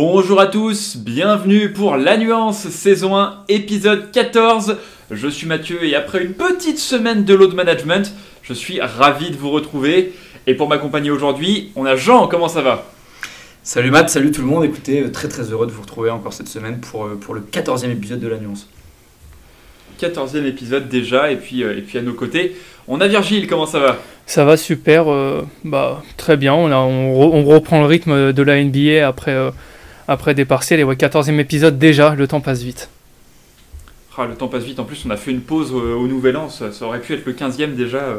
Bonjour à tous, bienvenue pour La Nuance, saison 1, épisode 14. Je suis Mathieu et après une petite semaine de load management, je suis ravi de vous retrouver. Et pour m'accompagner aujourd'hui, on a Jean, comment ça va? Salut Matt, salut tout le monde. Écoutez, euh, très très heureux de vous retrouver encore cette semaine pour, euh, pour le 14e épisode de La Nuance. 14e épisode déjà, et puis, euh, et puis à nos côtés, on a Virgile, comment ça va? Ça va super, euh, bah, très bien. On, a- on, re- on reprend le rythme de la NBA après, euh, après des partiels. Et ouais, 14e épisode déjà, le temps passe vite. Ah, Le temps passe vite, en plus on a fait une pause au Nouvel An, ça, aurait pu être le 15e déjà, euh,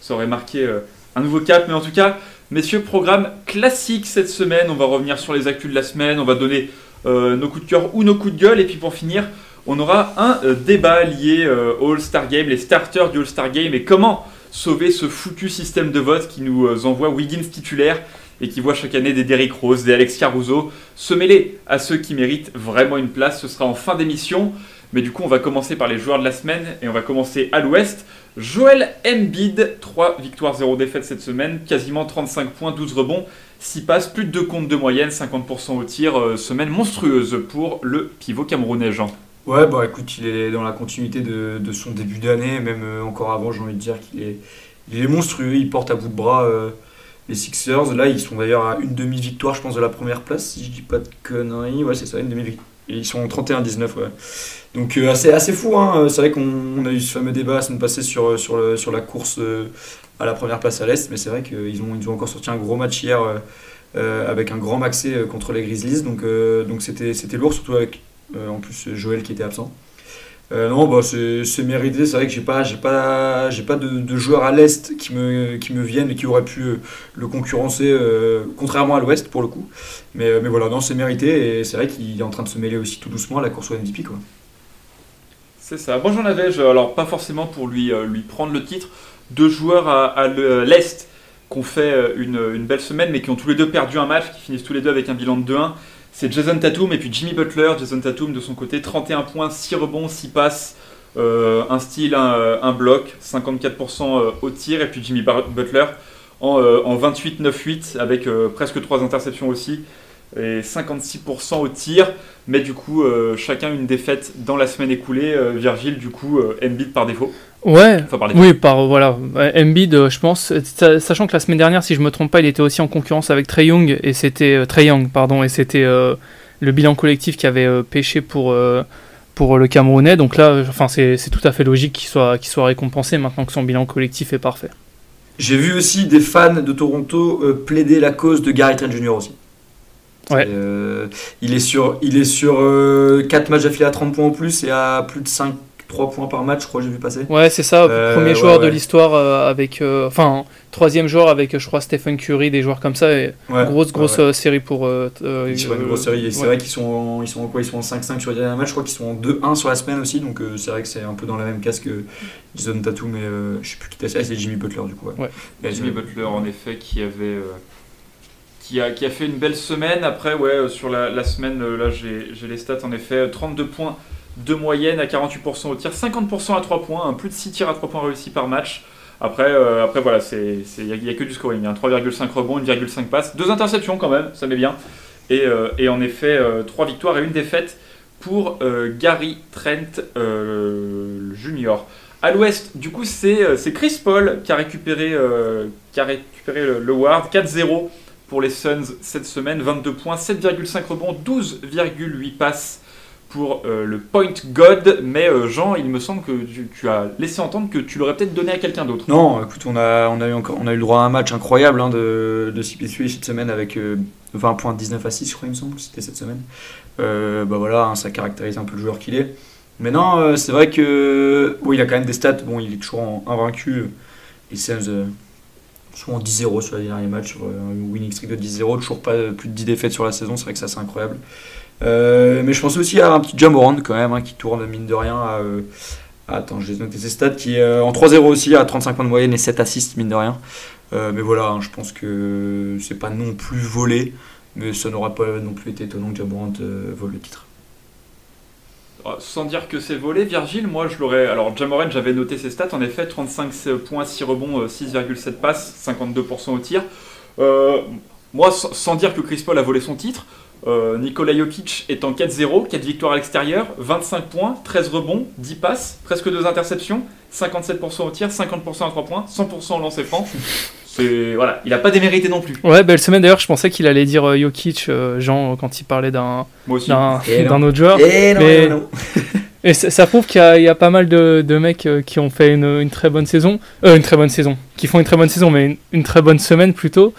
ça aurait marqué euh, un nouveau cap, mais en tout cas, messieurs, programme classique cette semaine, on va revenir sur les actus de la semaine, on va donner euh, nos coups de cœur ou nos coups de gueule, et puis pour finir, on aura un débat lié au All-Star Game, les starters du All-Star Game, et comment sauver ce foutu système de vote qui nous envoie Wiggins titulaire et qui voit chaque année des Derrick Rose, des Alex Caruso se mêler à ceux qui méritent vraiment une place. Ce sera en fin d'émission. Mais du coup, on va commencer par les joueurs de la semaine et on va commencer à l'ouest. Joel Embiid, 3 victoires, 0 défaites cette semaine, quasiment 35 points, 12 rebonds, 6 passes, plus de 2 comptes de moyenne, 50% au tir, euh, semaine monstrueuse pour le pivot camerounais Jean. Ouais, bah écoute, il est dans la continuité de, de son début d'année, même euh, encore avant, j'ai envie de dire qu'il est, il est monstrueux, il porte à bout de bras euh, les Sixers. Là, ils sont d'ailleurs à une demi-victoire, je pense, de la première place, si je dis pas de conneries. Ouais, c'est ça, une demi-victoire. Ils sont 31-19, ouais. Donc euh, assez, fou, hein. c'est vrai qu'on on a eu ce fameux débat la semaine passée sur, euh, sur, la course euh, à la première place à l'Est, mais c'est vrai qu'ils ont, ils ont encore sorti un gros match hier euh, euh, avec un grand maxé euh, contre les Grizzlies, donc euh, c'était c'était lourd, surtout avec euh, en plus Joël qui était absent. Euh, non, bah, c'est mérité. C'est vrai que j'ai pas, pas, pas de, de joueurs à l'est qui me, qui me viennent et qui auraient pu euh, le concurrencer, euh, contrairement à l'ouest pour le coup. Mais, mais voilà, non, c'est mérité et c'est vrai qu'il est en train de se mêler aussi tout doucement à la course au MVP. C'est ça. Moi j'en avais, alors pas forcément pour lui, lui prendre le titre, deux joueurs à, à le- l'Est qui ont fait une, une belle semaine mais qui ont tous les deux perdu un match, qui finissent tous les deux avec un bilan de 2-1. C'est Jason Tatum et puis Jimmy Butler. Jason Tatum de son côté, 31 points, 6 rebonds, 6 passes, euh, un style, un, euh, bloc, 54% euh, au tir. Et puis Jimmy Butler en, euh, en 28-9-8 avec euh, presque 3 interceptions aussi et 56% au tir. Mais du coup, euh, chacun une défaite dans la semaine écoulée. Euh, Virgile, du coup, euh, Embiid par défaut. Ouais, Enfin, par oui, par voilà. Embiid, euh, je pense, sa- sachant que la semaine dernière, si je me trompe pas, il était aussi en concurrence avec Trey Young et c'était euh, Trae Young, pardon, et c'était euh, le bilan collectif qui avait euh, pêché pour euh, pour le Camerounais. Donc là, enfin, c'est c'est tout à fait logique qu'il soit qu'il soit récompensé maintenant que son bilan collectif est parfait. J'ai vu aussi des fans de Toronto euh, plaider la cause de Gary Trent Jr. aussi. Ouais. Euh, il est sur, il est sur 4 matchs affilés à 30 points en plus et à plus de 5, 3 points par match, je crois que j'ai vu passer. Ouais, c'est ça. Euh, premier ouais, joueur de l'histoire euh, avec, euh, enfin, troisième joueur avec, je crois, Stephen Curry, des joueurs comme ça. Et Ouais, grosse, grosse ouais. euh, série pour. euh, euh, une grosse série. C'est vrai qu'ils sont, en- ils sont en quoi Ils sont en 5-5 sur les derniers matchs. Je crois qu'ils sont en 2-1 sur la semaine aussi. Donc euh, c'est vrai que c'est un peu dans la même case que Jason Tatum. Mais euh, je sais plus qui était. Ah, c'est Jimmy Butler du coup. Ouais. Ouais. Mais, Jimmy euh, Butler, en effet, qui avait. euh, qui a, qui a fait une belle semaine. Après, ouais, sur la, la semaine, là, j'ai j'ai les stats, en effet. euh, 32 points de moyenne à 48% au tir, 50% à 3 points, hein, plus de 6 tirs à 3 points réussis par match. Après, euh, après voilà, il n'y a, que du scoring. hein, 3,5 rebonds, 1,5 passes, 2 interceptions quand même, ça met bien. Et, euh, en effet, 3 victoires et une défaite pour euh, Gary Trent euh, le Junior. À l'ouest, du coup, c'est euh, Chris Paul qui a récupéré, euh, qui a récupéré le, le Ward. 4-0 pour les Suns cette semaine. 22 points, 7,5 rebonds, 12,8 passes pour euh, le Point God. Mais euh, Jean, il me semble que tu, as laissé entendre que tu l'aurais peut-être donné à quelqu'un d'autre. Non, écoute, on a, eu, encore, on a eu le droit à un match incroyable hein, de, de CP3 cette semaine avec euh, 20 points 19 à 6, je crois, il me semble, c'était cette semaine. Euh, bah voilà, hein, ça caractérise un peu le joueur qu'il est. Mais non, euh, c'est vrai que. Bon, il a quand même des stats, bon, il est toujours en invaincu. Les Suns euh, sont en 10-0 sur les derniers matchs, sur euh, winning streak de 10-0, toujours pas euh, plus de 10 défaites sur la saison, c'est vrai que ça c'est incroyable. Euh, mais je pense aussi à un petit Jamorand quand même, hein, qui tourne mine de rien à. euh, Attends, j'ai noté ses stats qui est euh, en 3-0 aussi à 35 points de moyenne et 7 assists mine de rien. Mais voilà, hein, je pense que c'est pas non plus volé, mais ça n'aura pas non plus été étonnant que Jamorant euh, vole le titre. Euh, Sans dire que c'est volé, Virgile, moi je l'aurais. Alors, Jamoran, j'avais noté ses stats, en effet 35 points, 6 rebonds, euh, 6,7 passes, 52% au tir. Moi, sans dire que Chris Paul a volé son titre, Nikola Jokic est en 4-0, 4 victoires à l'extérieur, 25 points, 13 rebonds, 10 passes, presque 2 interceptions, 57% au tir, 50% à 3 points, 100% au lancer franc. C'est voilà, il a pas démérité non plus. Ouais, belle semaine d'ailleurs, je pensais qu'il allait dire euh, Jokic, euh, Jean, quand il parlait d'un non. autre joueur. Et non, Mais- non, non. Et ça, ça prouve qu'il y, a- il y a pas mal de, de mecs euh, qui ont fait une, une très bonne saison. Euh, une très bonne saison. Qui font une très bonne saison, mais une, une très bonne semaine plutôt.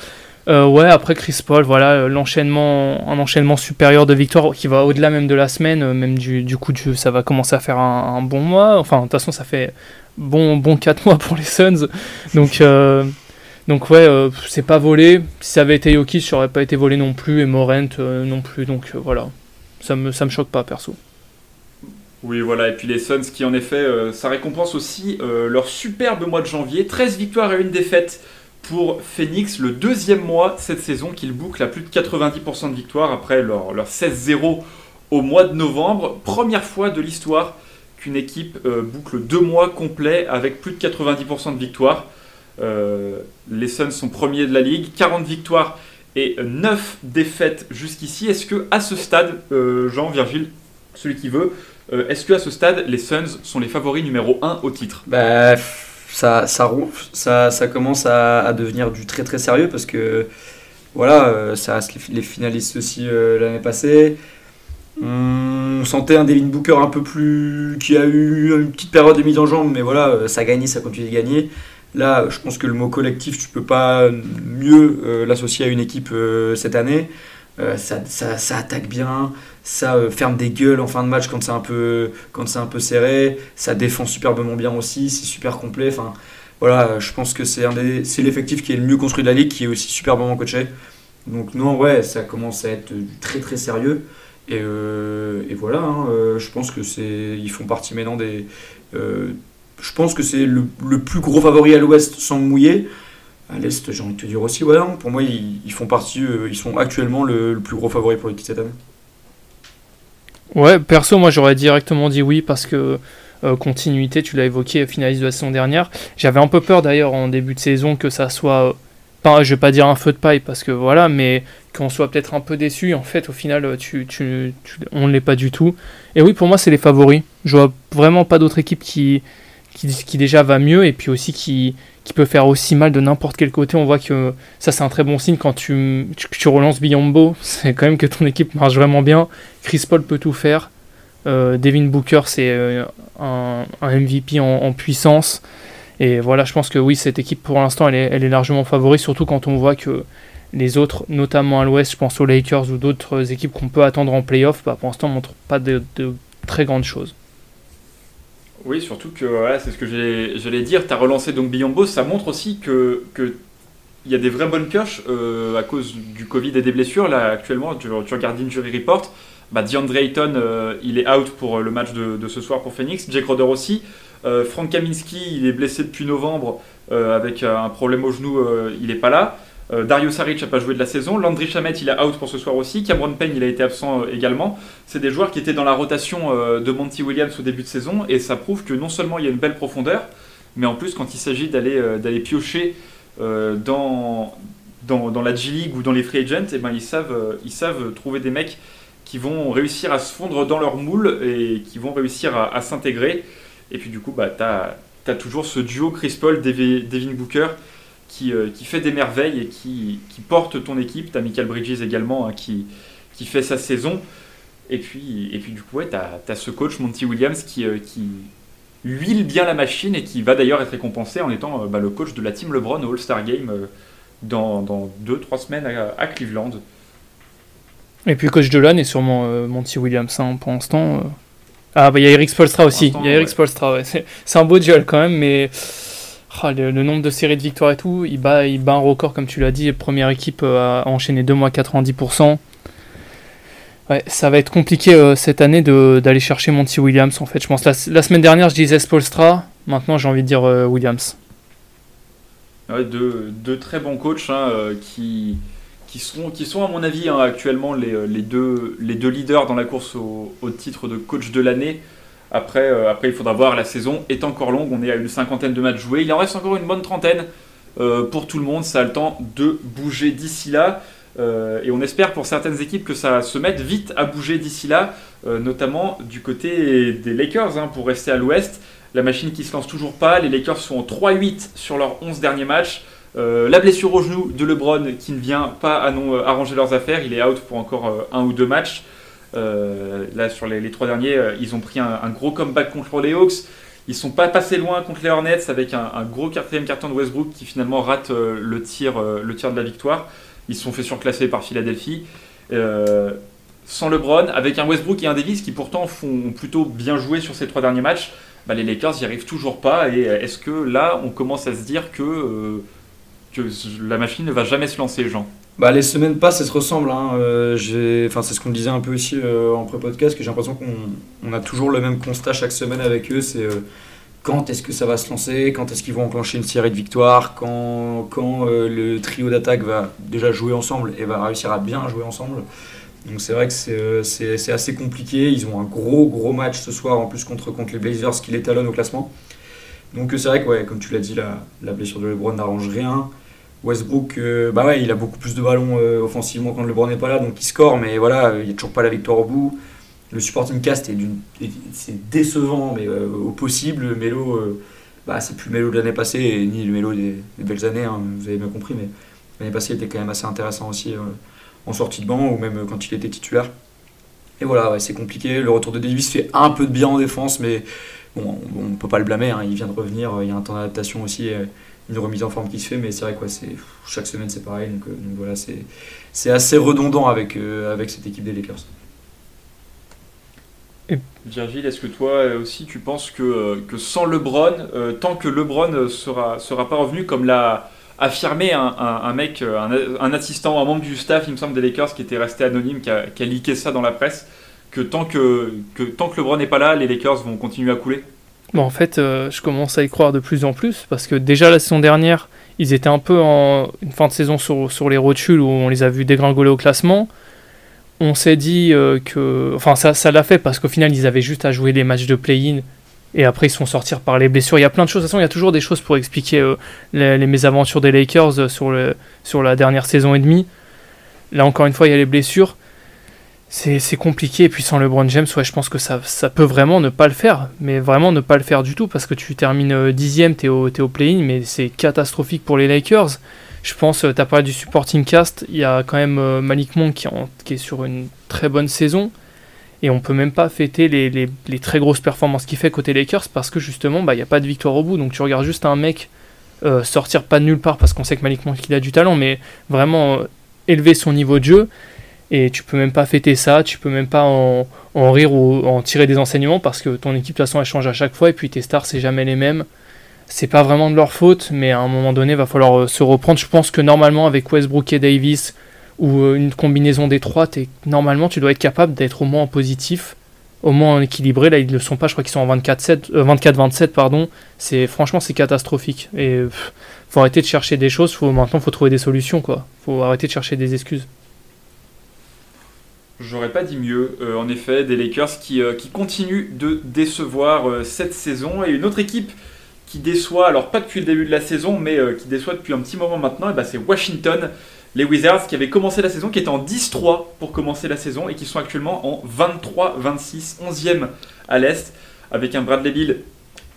Euh, ouais, après Chris Paul, voilà, euh, l'enchaînement, un enchaînement supérieur de victoires qui va au-delà même de la semaine, euh, même du, du coup ça va commencer à faire un, bon mois. Enfin, de toute façon, ça fait bon, bon 4 mois pour les Suns. Donc, donc ouais, c'est pas volé. Si ça avait été Jokic, ça aurait pas été volé non plus, et Morent non plus. Donc voilà, ça me, ça me choque pas perso. Oui, voilà, et puis les Suns qui en effet, ça récompense aussi leur superbe mois de janvier. 13 victoires et une défaite pour Phoenix, le deuxième mois cette saison qu'ils bouclent à plus de 90% de victoires après leur, leur 16-0 au mois de novembre. Première fois de l'histoire qu'une équipe euh, boucle deux mois complets avec plus de 90% de victoires. Euh, les Suns sont premiers de la ligue, 40 victoires et 9 défaites jusqu'ici. Est-ce que à ce stade, euh, Jean, Virgile, celui qui veut, est-ce que à ce stade, les Suns sont les favoris numéro 1 au titre? Bah, ça, ça, ça, ça commence à, devenir du très très sérieux parce que voilà, euh, ça reste les, finalistes aussi euh, l'année passée. On sentait un Devin Booker un peu plus. qui a eu une petite période de mise en jambe, mais voilà, euh, ça gagné, ça continue de gagner. Là, je pense que le mot collectif, tu peux pas mieux l'associer à une équipe cette année. Euh, ça, ça, ça attaque bien, ça euh, ferme des gueules en fin de match quand c'est un peu, quand c'est un peu serré, ça défend superbement bien aussi, c'est super complet. Enfin, voilà, je pense que c'est un des- c'est l'effectif qui est le mieux construit de la ligue, qui est aussi superbement coaché. Donc non, ouais, ça commence à être très très sérieux. Et, euh, voilà, hein, je pense que c'est, ils font partie maintenant des. je pense que c'est le, le plus gros favori à l'Ouest sans mouiller. À l'Est, j'ai envie de te dire aussi, pour moi, ils, font partie, euh, ils sont actuellement le, plus gros favori pour le titre cette année. Ouais, perso, moi j'aurais directement dit oui parce que euh, continuité, tu l'as évoqué, finaliste de la saison dernière. J'avais un peu peur d'ailleurs en début de saison que ça soit, euh, pas, je vais pas dire un feu de paille parce que voilà, mais qu'on soit peut-être un peu déçu. En fait, au final, tu, tu, tu- on ne l'est pas du tout. Et oui, pour moi, c'est les favoris. Je vois vraiment pas d'autre équipe qui, qui, déjà va mieux et puis aussi qui, qui peut faire aussi mal de n'importe quel côté. On voit que ça, c'est un très bon signe quand tu, tu, relances Biombo. C'est quand même que ton équipe marche vraiment bien. Chris Paul peut tout faire. Euh, Devin Booker, c'est euh, un, MVP en, puissance. Et voilà, je pense que oui, cette équipe, pour l'instant, elle est, largement favori, surtout quand on voit que les autres, notamment à l'ouest, je pense aux Lakers ou d'autres équipes qu'on peut attendre en playoff, bah, pour l'instant, ne montrent pas de très grandes choses. Oui, surtout que c'est ce que j'allais dire. Tu as relancé donc Biombo, ça montre aussi que que il y a des vraies bonnes pioches euh, à cause du Covid et des blessures. Là, actuellement, tu, tu regardes Injury Report. Bah, DeAndre euh, il est out pour euh, le match de, ce soir pour Phoenix. Jake Roder aussi. Frank Kaminski, il est blessé depuis novembre avec un problème au genou, il n'est pas là. Euh, Dario Saric n'a pas joué de la saison. Landry Shamet, il est out pour ce soir aussi. Cameron Payne, il a été absent euh, également. C'est des joueurs qui étaient dans la rotation euh, de Monty Williams au début de saison. Et ça prouve que non seulement il y a une belle profondeur, mais en plus, quand il s'agit d'aller piocher dans, dans, la G League ou dans les free agents, eh ben, ils, savent, ils savent trouver des mecs qui vont réussir à se fondre dans leur moule et qui vont réussir à, s'intégrer. Et puis du coup, bah, tu as, toujours ce duo Chris Paul, Devi- Devin Booker qui, euh, qui fait des merveilles et qui, qui porte ton équipe. Tu as Michael Bridges également hein, qui, qui fait sa saison. Et puis, et puis du coup, ouais, tu as, ce coach Monty Williams qui, euh, qui huile bien la machine et qui va d'ailleurs être récompensé en étant euh, bah, le coach de la team LeBron au All-Star Game dans 2-3 semaines à, à Cleveland. Et puis coach de l'année, sûrement Monty Williams hein, pour l'instant. Ah bah il y a Eric Spolstra aussi. Il y a Eric ouais. Spolstra, ouais. C'est c'est un beau duel quand même, mais ah, le, nombre de séries de victoires et tout, il bat, un record comme tu l'as dit. Première équipe euh, à enchaîner deux mois 90%. Ouais, ça va être compliqué euh, cette année d'aller chercher Monty Williams en fait. Je pense la, semaine dernière je disais Spolstra, maintenant j'ai envie de dire euh, Williams. Ouais, deux, très bons coachs hein, qui, qui, sont, qui sont, à mon avis, hein, actuellement les, les, deux, les deux leaders dans la course au, au titre de coach de l'année. Après, euh, après, il faudra voir, la saison est encore longue, on est à une cinquantaine de matchs joués. Il en reste encore une bonne trentaine euh, pour tout le monde, ça a le temps de bouger d'ici là. et on espère pour certaines équipes que ça se mette vite à bouger d'ici là, notamment du côté des Lakers, hein, pour rester à l'ouest. La machine qui se lance toujours pas, les Lakers sont en 3-8 sur leurs 11 derniers matchs. la blessure au genou de LeBron qui ne vient pas arranger leurs affaires, il est out pour encore un ou deux matchs. Là, sur les, trois derniers, ils ont pris un, gros comeback contre les Hawks. Ils sont pas passés loin contre les Hornets avec un, gros quatrième carton de Westbrook qui finalement rate euh, le, tir, euh, le tir de la victoire. Ils se sont fait surclasser par Philadelphie. Euh, sans LeBron, avec un Westbrook et un Davis qui pourtant font, ont plutôt bien joué sur ces trois derniers matchs, bah, les Lakers n'y arrivent toujours pas. Et est-ce que là, on commence à se dire que, que la machine ne va jamais se lancer, Jean? Bah, les semaines passent et se ressemblent. Hein. Euh, c'est ce qu'on disait un peu aussi euh, en pré-podcast, que j'ai l'impression qu'on a toujours le même constat chaque semaine avec eux. C'est euh, quand est-ce que ça va se lancer, quand est-ce qu'ils vont enclencher une série de victoires, quand, quand le trio d'attaque va déjà jouer ensemble et va réussir à bien jouer ensemble. Donc c'est vrai que c'est assez compliqué. Ils ont un gros gros match ce soir en plus contre, contre les Blazers qui les talonnent au classement. Donc c'est vrai que, ouais, comme tu l'as dit, la, la blessure de LeBron n'arrange rien. Westbrook, euh, bah il a beaucoup plus de ballons euh, offensivement quand LeBron n'est pas là, donc il score, mais voilà, il n'y a toujours pas la victoire au bout. Le supporting cast est, c'est décevant, mais euh, au possible. Melo, bah, c'est plus le Melo de l'année passée, ni le Melo des, belles années, hein, vous avez bien compris, mais l'année passée était quand même assez intéressant aussi en sortie de banc, ou même quand il était titulaire. Et voilà, c'est compliqué. Le retour de Davis fait un peu de bien en défense, mais on ne peut pas le blâmer, hein, il vient de revenir, il y a un temps d'adaptation aussi une remise en forme qui se fait, mais c'est vrai quoi, c'est chaque semaine c'est pareil, donc, euh, voilà, c'est assez redondant avec, euh, avec cette équipe des Lakers. Virgile, est-ce que toi aussi tu penses que, euh, que sans LeBron, tant que LeBron sera, sera pas revenu, comme l'a affirmé un, un, mec, un, assistant, un membre du staff, il me semble, des Lakers qui était resté anonyme, qui a, qui a leaké ça dans la presse, que tant que, que tant que LeBron n'est pas là, les Lakers vont continuer à couler? En fait, euh, je commence à y croire de plus en plus parce que déjà la saison dernière, ils étaient un peu en une fin de saison sur, les rotules où on les a vus dégringoler au classement. On s'est dit euh, que. Enfin, ça, l'a fait parce qu'au final, ils avaient juste à jouer les matchs de play-in et après ils sont sortis par les blessures. Il y a plein de choses. De toute façon, il y a toujours des choses pour expliquer euh, les, les, mésaventures des Lakers sur, le, sur la dernière saison et demie. Là, encore une fois, il y a les blessures c'est compliqué. Et puis sans LeBron James, ouais, je pense que ça, peut vraiment ne pas le faire. Mais vraiment ne pas le faire du tout. Parce que tu termines euh, dixième, t'es au, play-in. Mais c'est catastrophique pour les Lakers. Je pense, euh, t'as parlé du supporting cast. Il y a quand même euh, Malik Monk qui, est sur une très bonne saison. Et on peut même pas fêter les, très grosses performances qu'il fait côté Lakers. Parce que justement, bah, il n'y a pas de victoire au bout. Donc tu regardes juste un mec sortir pas de nulle part. Parce qu'on sait que Malik Monk il a du talent. Mais vraiment élever son niveau de jeu et tu peux même pas fêter ça, tu peux même pas en, rire ou en tirer des enseignements parce que ton équipe de toute façon elle change à chaque fois et puis tes stars c'est jamais les mêmes. C'est pas vraiment de leur faute, mais à un moment donné va falloir euh, se reprendre. Je pense que normalement avec Westbrook et Davis ou euh, une combinaison des trois, normalement tu dois être capable d'être au moins en positif, au moins en équilibré. Là ils le sont pas, je crois qu'ils sont en 24-27, 24-27 euh, pardon. Franchement c'est catastrophique et faut arrêter de chercher des choses. Faut maintenant faut trouver des solutions quoi. Faut arrêter de chercher des excuses. J'aurais pas dit mieux, euh, en effet, des Lakers qui, euh, qui continuent de décevoir euh, cette saison. Et une autre équipe qui déçoit, alors pas depuis le début de la saison, mais qui déçoit depuis un petit moment maintenant, et bah, c'est Washington, les Wizards qui avaient commencé la saison, qui étaient en 10-3 pour commencer la saison, et qui sont actuellement en 23-26, 11e à l'Est, avec un Bradley Bill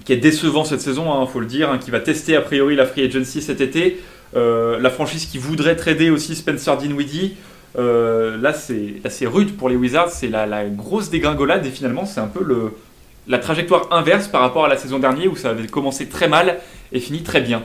qui est décevant cette saison, il hein, faut le dire, hein, qui va tester a priori la free agency cet été. la franchise qui voudrait trader aussi Spencer Dinwiddie. Euh, là, c'est assez rude pour les Wizards. C'est la, grosse dégringolade et finalement, c'est un peu le, la trajectoire inverse par rapport à la saison dernière où ça avait commencé très mal et fini très bien.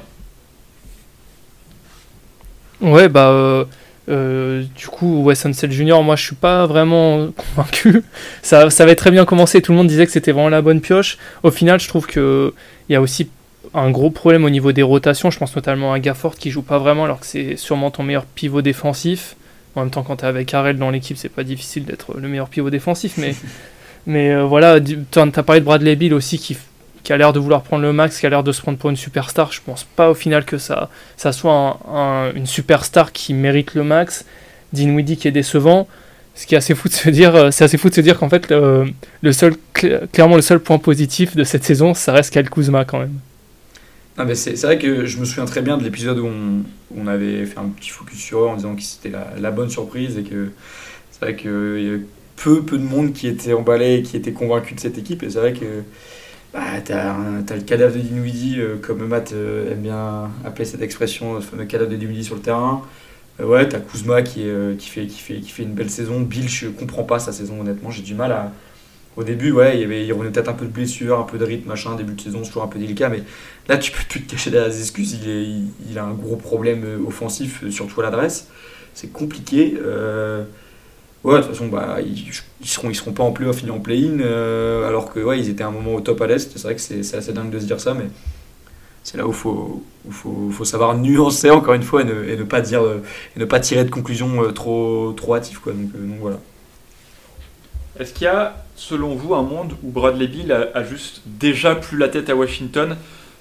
Ouais, bah. Euh, euh, du coup, Wes Ansel Junior, moi je suis pas vraiment convaincu. Ça, ça avait très bien commencé, tout le monde disait que c'était vraiment la bonne pioche. Au final, je trouve qu'il y a aussi un gros problème au niveau des rotations. Je pense notamment à Gafford qui joue pas vraiment alors que c'est sûrement ton meilleur pivot défensif. En même temps, quand tu es avec Harrell dans l'équipe, c'est pas difficile d'être le meilleur pivot défensif. Mais, mais euh, voilà, tu as parlé de Bradley Bill aussi qui, a l'air de vouloir prendre le max, qui a l'air de se prendre pour une superstar. Je pense pas au final que ça, soit une superstar qui mérite le max. Dinwiddie qui est décevant. Ce qui est assez fou de se dire, euh, c'est assez fou de se dire qu'en fait, clairement le seul point positif de cette saison, ça reste Kyle Kuzma quand même. Ah, mais c'est vrai que je me souviens très bien de l'épisode où on, avait fait un petit focus sur eux en disant que c'était la, bonne surprise et que c'est vrai qu'il y avait peu, peu de monde qui était emballé et qui était convaincu de cette équipe. Et c'est vrai que bah, tu as, le cadavre de Dinwiddie, euh, comme Matt euh, aime bien appeler cette expression, le fameux cadavre de Dinwiddie sur le terrain. Euh, ouais, tu as Kuzma qui, qui, fait, qui, fait, qui fait une belle saison. Bill, je comprends pas sa saison, honnêtement. J'ai du mal à. Au début, ouais, il, y avait, peut-être un peu de blessure, un peu de rythme, machin. Début de saison, c'est toujours un peu délicat. Mais là, tu peux plus te cacher derrière les excuses. Il, a un gros problème offensif, surtout à l'adresse. C'est compliqué. Ouais, de toute façon, bah, ils, ils seront, ils pas en playoff ni en play-in, euh, alors que ouais, ils étaient à un moment au top à l'Est. C'est vrai que c'est assez dingue de se dire ça, mais c'est là où il faut, savoir nuancer encore une fois et ne, pas, dire, ne pas tirer de conclusions euh, trop, trop hâtives. Euh, donc voilà. Est-ce qu'il y a, selon vous, un monde où Bradley Bill a, juste déjà plus la tête à Washington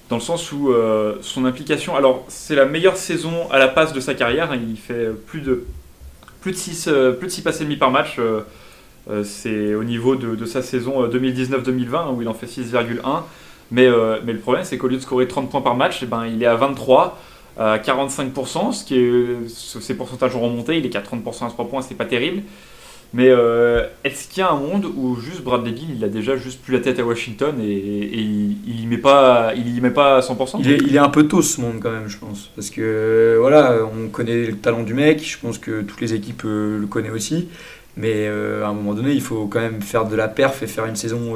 dans le sens où son implication. Alors, c'est la meilleure saison à la passe de sa carrière. Hein, il fait plus de plus de 6, euh, plus de 6 passes et demi par match. Euh, euh, c'est au niveau de, sa saison 2019-2020 où il en fait 6,1. Mais, mais le problème, c'est qu'au lieu de scorer 30 points par match, eh ben, il est à 23, à 45%, ce qui est, ses pourcentages ont remonté. Il est qu'à 30% à 3 points, c'est pas terrible. Mais euh, est-ce qu'il y a un monde où juste Bradley il a déjà juste plus la tête à Washington et, il, il met pas, met pas à 100% il est, un peu tôt ce monde quand même, je pense, parce que voilà, on connaît le talent du mec. Je pense que toutes les équipes euh, le connaissent aussi, mais euh, à un moment donné, il faut quand même faire de la perf et faire une saison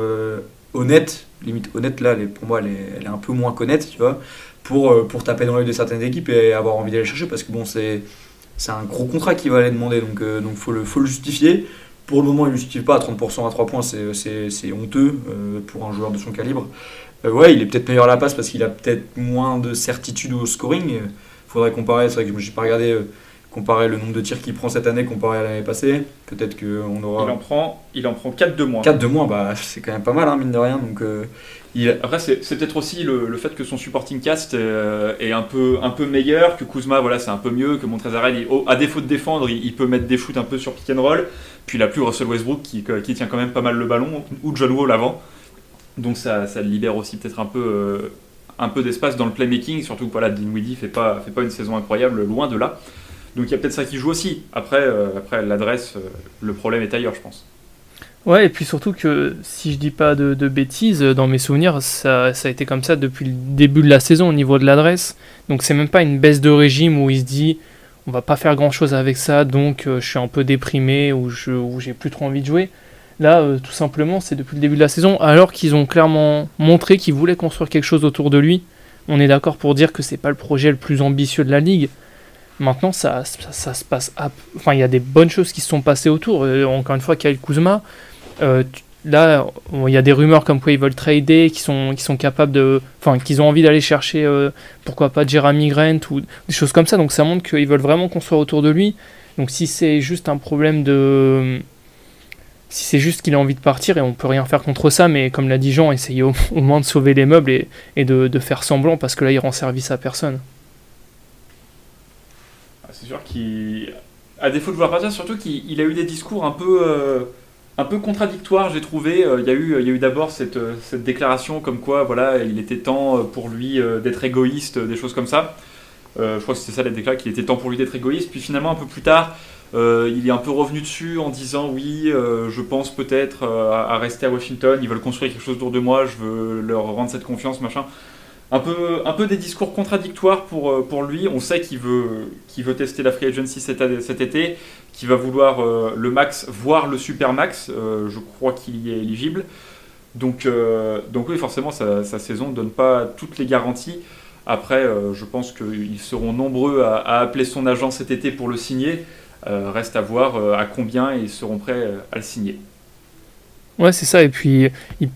honnête, limite honnête là. pour moi, elle est, elle est, un peu moins qu'honnête, tu vois, pour pour taper dans l'œil de certaines équipes et avoir envie d'aller chercher, parce que bon, c'est c'est un gros contrat qu'il va aller demander, donc il euh, donc faut, le, faut le justifier. Pour le moment, il ne justifie pas à 30% à 3 points, c'est honteux euh, pour un joueur de son calibre. Euh, ouais, il est peut-être meilleur à la passe parce qu'il a peut-être moins de certitude au scoring. Faudrait comparer, c'est vrai que je n'ai pas regardé comparer le nombre de tirs qu'il prend cette année comparé à l'année passée. Peut-être qu'on aura. Il en prend, il en prend 4 de moins. 4 de moins, bah, c'est quand même pas mal, hein, mine de rien. Donc, après, c'est peut-être aussi le, fait que son supporting cast euh, est un peu, un peu meilleur, que Kuzma, voilà, c'est un peu mieux, que Montrezarel, à défaut de défendre, il, peut mettre des shoots un peu sur pick and roll. Puis il a plus Russell Westbrook qui, qui, tient quand même pas mal le ballon, ou John Wall avant. Donc ça, ça libère aussi peut-être un peu, euh, un peu d'espace dans le playmaking, surtout que voilà, Dinwiddie fait pas, fait pas une saison incroyable, loin de là. Donc il y a peut-être ça qui joue aussi. Après, euh, l'adresse, le problème est ailleurs, je pense. Ouais, et puis surtout que si je dis pas de, bêtises, dans mes souvenirs, ça, a été comme ça depuis le début de la saison au niveau de l'adresse. Donc c'est même pas une baisse de régime où il se dit on va pas faire grand chose avec ça, donc euh, je suis un peu déprimé ou j'ai plus trop envie de jouer. Là, euh, tout simplement, c'est depuis le début de la saison, alors qu'ils ont clairement montré qu'ils voulaient construire quelque chose autour de lui. On est d'accord pour dire que c'est pas le projet le plus ambitieux de la ligue. Maintenant, ça, ça, se passe. Enfin, il y a des bonnes choses qui se sont passées autour. Euh, encore une fois, Kyle Kuzma, euh, là, il y a des rumeurs comme quoi ils veulent trader, qui sont, qui sont capables de. Enfin, qu'ils ont envie d'aller chercher, euh, pourquoi pas, Jeremy Grant ou des choses comme ça. Donc ça montre qu'ils veulent vraiment construire autour de lui. Donc si c'est juste un problème de. Si c'est juste qu'il a envie de partir et on peut rien faire contre ça, mais comme l'a dit Jean, essayez au, moins de sauver les meubles et, de, faire semblant parce que là il rend service à personne. C'est sûr qu'il. Défaut de vouloir partir, surtout qu'il a eu des discours un peu. Euh, un peu contradictoire, j'ai trouvé. Euh, il y a eu, eu d'abord cette, euh, cette, déclaration comme quoi voilà, il était temps pour lui d'être égoïste, des choses comme ça. je crois que c'était ça la déclaration, qu'il était temps pour lui d'être égoïste. Puis finalement, un peu plus tard, il est un peu revenu dessus en disant oui, je pense peut-être à, rester à Washington, ils veulent construire quelque chose autour de moi, je veux leur rendre cette confiance, machin. Un peu, des discours contradictoires pour, pour lui. On sait qu'il veut, qu'il tester la free agency cet, été qui va vouloir euh, le max, voire le super max. Euh, je crois qu'il y est éligible. Donc, euh, donc oui, forcément, sa, saison ne donne pas toutes les garanties. Après, je pense qu'ils seront nombreux à, appeler son agent cet été pour le signer. reste à voir à combien ils seront prêts à le signer. Ouais, c'est ça. Et puis,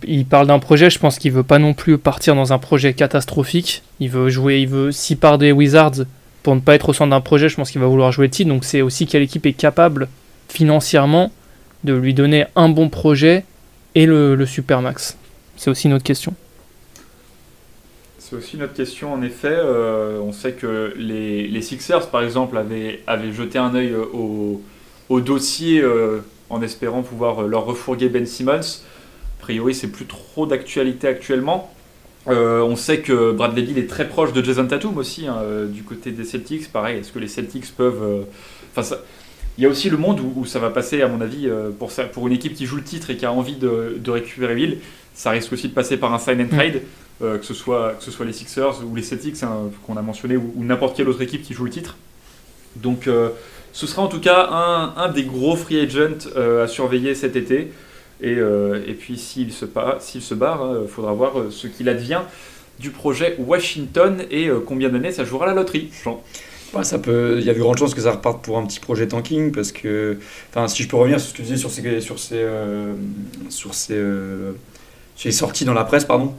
il, parle d'un projet. Je pense qu'il veut pas non plus partir dans un projet catastrophique. Il veut jouer. Il veut, si part des Wizards, pour ne pas être au centre d'un projet, je pense qu'il va vouloir jouer le titre. Donc c'est aussi quelle équipe est capable financièrement de lui donner un bon projet et le, le super max. C'est aussi notre question. C'est aussi notre question, en effet. Euh, on sait que les, Sixers, par exemple, avaient, jeté un œil euh, au, au dossier euh, en espérant pouvoir leur refourguer Ben Simmons. A priori, c'est plus trop d'actualité actuellement. on sait que Bradley Bill est très proche de Jason Tatum aussi, hein, du côté des Celtics. Pareil, est-ce que les Celtics peuvent. Enfin, il y a aussi le monde où, ça va passer, à mon avis, pour, ça, pour une équipe qui joue le titre et qui a envie de, de récupérer Bill. Ça risque aussi de passer par un sign and trade. Euh, que, ce soit, que ce soit les Sixers ou les Celtics hein, qu'on a mentionné, ou, n'importe quelle autre équipe qui joue le titre. Donc euh, ce sera en tout cas un, un des gros free agents euh, à surveiller cet été. Et, et puis s'il se, se barre, il hein, faudra voir ce qu'il advient du projet Washington et combien d'années ça jouera la loterie. Bah, ça peut, il y a de grandes chances que ça reparte pour un petit projet tanking parce que, enfin, si je peux revenir sur ce que tu disais sur ces, sur ces, sur ces, sorties dans la presse, pardon.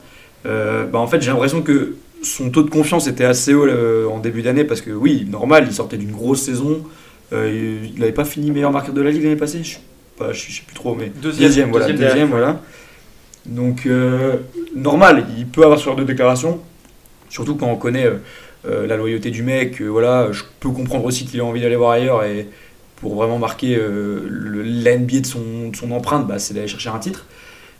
Euh, bah en fait, j'ai l'impression que son taux de confiance était assez haut euh, en début d'année parce que, oui, normal, il sortait d'une grosse saison. Euh, il n'avait pas fini meilleur marqueur de la ligue l'année passée je, ne sais plus trop, mais deuxième, voilà. Deuxième, voilà. Donc, normal, il peut avoir ce genre de déclaration, surtout quand on connaît la loyauté du mec. voilà, je peux comprendre aussi qu'il a envie d'aller voir ailleurs et pour vraiment marquer l'NBA de son, de son empreinte, bah, c'est d'aller chercher un titre.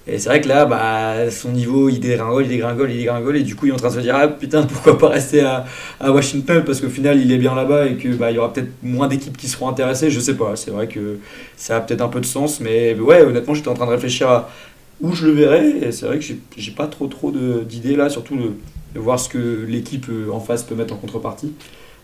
Et c'est vrai que là, bah, son niveau, il dégringole, il dégringole, il dégringole, et du coup, il est en train de se dire, ah putain, pourquoi pas rester à, Washington, parce qu'au final, il est bien là-bas, et qu'il bah, y aura peut-être moins d'équipes qui seront intéressées, je sais pas, c'est vrai que ça a peut-être un peu de sens, mais ouais, honnêtement, j'étais en train de réfléchir à où je le verrais, et c'est vrai que j'ai pas trop trop d'idées là, surtout de, de, voir ce que l'équipe euh, en face peut mettre en contrepartie.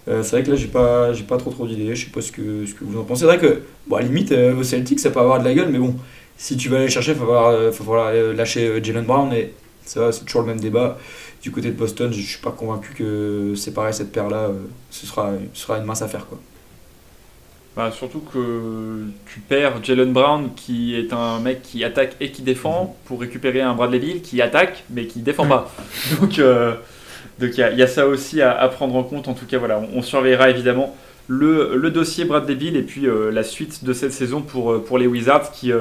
Euh, c'est vrai que là, j'ai pas, pas trop trop d'idées, je sais pas ce que, ce que vous en pensez. C'est vrai que, bon, à la limite, euh, au Celtic, ça peut avoir de la gueule, mais bon, si tu vas aller chercher, il va euh, falloir, euh, lâcher euh, Jalen Brown. Et ça, c'est toujours le même débat. Du côté de Boston, je ne suis pas convaincu que séparer cette paire-là, ce sera, ce sera une mince affaire. Quoi. Bah, surtout que tu perds Jalen Brown, qui est un mec qui attaque et qui défend, mhm. pour récupérer un Bradley Bill qui attaque, mais qui défend pas. Donc il y, y, a ça aussi à, prendre en compte. En tout cas, voilà, on, surveillera évidemment le, le, dossier Bradley Bill et puis la suite de cette saison pour, pour les Wizards qui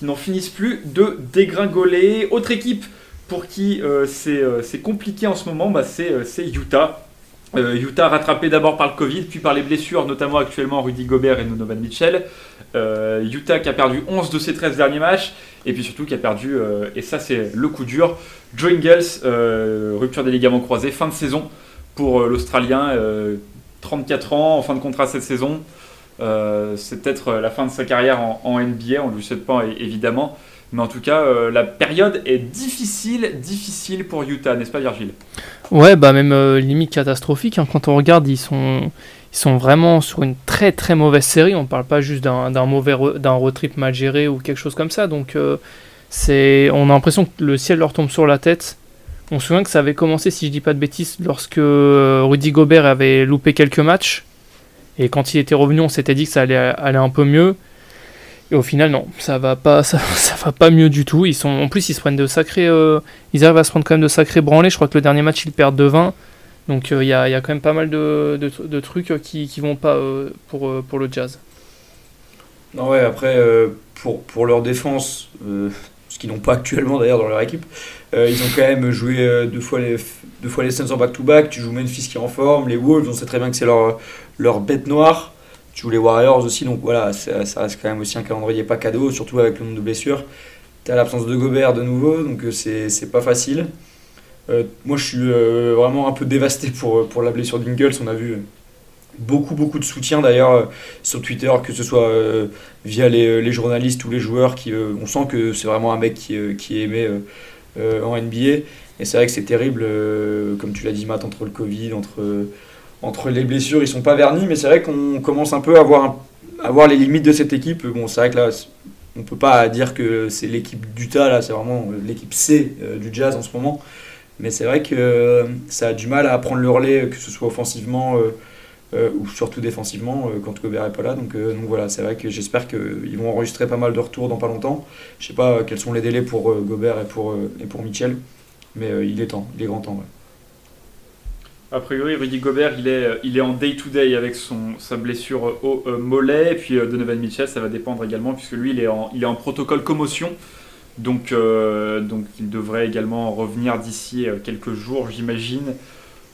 qui n'en finissent plus de dégringoler. Autre équipe pour qui euh, euh, c'est compliqué en ce moment, bah, c'est euh, Utah. Utah rattrapé d'abord par le Covid, puis par les blessures, notamment actuellement Rudy Gobert et Donovan Mitchell. Utah qui a perdu 11 de ses 13 derniers matchs, et puis surtout qui a perdu, et ça c'est le coup dur, Joe Ingles, rupture des ligaments croisés, fin de saison pour l'Australien, 34 ans, en fin de contrat cette saison. Euh, c'est peut-être euh, la fin de sa carrière en, NBA, on ne lui souhaite pas évidemment. Mais en tout cas, euh, la période est difficile, difficile pour Utah, n'est-ce pas Virgile? Ouais, bah même limite catastrophique. Hein. Quand on regarde, ils sont, ils sont vraiment sur une très très mauvaise série. On ne parle pas juste d'un mauvais d'un road trip mal géré ou quelque chose comme ça. Donc c'est, on a l'impression que le ciel leur tombe sur la tête. On se souvient que ça avait commencé, si je dis pas de bêtises, lorsque Rudy Gobert avait loupé quelques matchs. Et quand il était revenu, on s'était dit que ça allait aller un peu mieux. Et au final, non, ça va pas, ça, va pas mieux du tout. Ils sont, en plus, ils se prennent de sacrés, euh, ils arrivent à se prendre quand même de sacrés branlés. Je crois que le dernier match, ils perdent de 20. Donc euh, il y, a, y, a, quand même pas mal de, de, trucs qui, qui vont pas euh, pour, pour le Jazz. Non ouais, après pour, pour leur défense, ce qu'ils n'ont pas actuellement d'ailleurs dans leur équipe, ils ont quand même joué deux fois les deux fois les Suns en back-to-back. Tu joues Memphis qui est en forme, les Wolves, on sait très bien que c'est leur leur bête noire. Tu joues les Warriors aussi, donc voilà, ça, reste quand même aussi un calendrier pas cadeau, surtout avec le nombre de blessures. Tu as l'absence de Gobert de nouveau, donc euh, c'est pas facile. Euh, moi, je suis euh, vraiment un peu dévasté pour, pour la blessure d'Ingles. On a vu beaucoup, beaucoup de soutien d'ailleurs sur Twitter, que ce soit via les, journalistes ou les joueurs. Qui, on sent que c'est vraiment un mec qui, qui aimé en NBA. Et c'est vrai que c'est terrible, comme tu l'as dit, Matt, entre le Covid, entre entre les blessures, ils sont pas vernis, mais c'est vrai qu'on commence un peu à voir, à voir les limites de cette équipe. Bon, c'est vrai que là, on peut pas dire que c'est l'équipe d'Utah, là, c'est vraiment l'équipe C euh, du Jazz en ce moment. Mais c'est vrai que euh, ça a du mal à prendre le relais, que ce soit offensivement euh, ou surtout défensivement, quand Gobert est pas là. Donc, donc voilà, c'est vrai que j'espère qu'ils vont enregistrer pas mal de retours dans pas longtemps. Je sais pas quels sont les délais pour Gobert et pour, et pour Mitchell, mais il est temps, il est grand temps. A priori, Rudy Gobert, il est, il est en day-to-day avec son, sa blessure au euh, mollet. Et puis euh, Donovan Mitchell, ça va dépendre également, puisque lui, il est en, il est en protocole commotion. Donc, euh, donc il devrait également revenir d'ici quelques jours, j'imagine.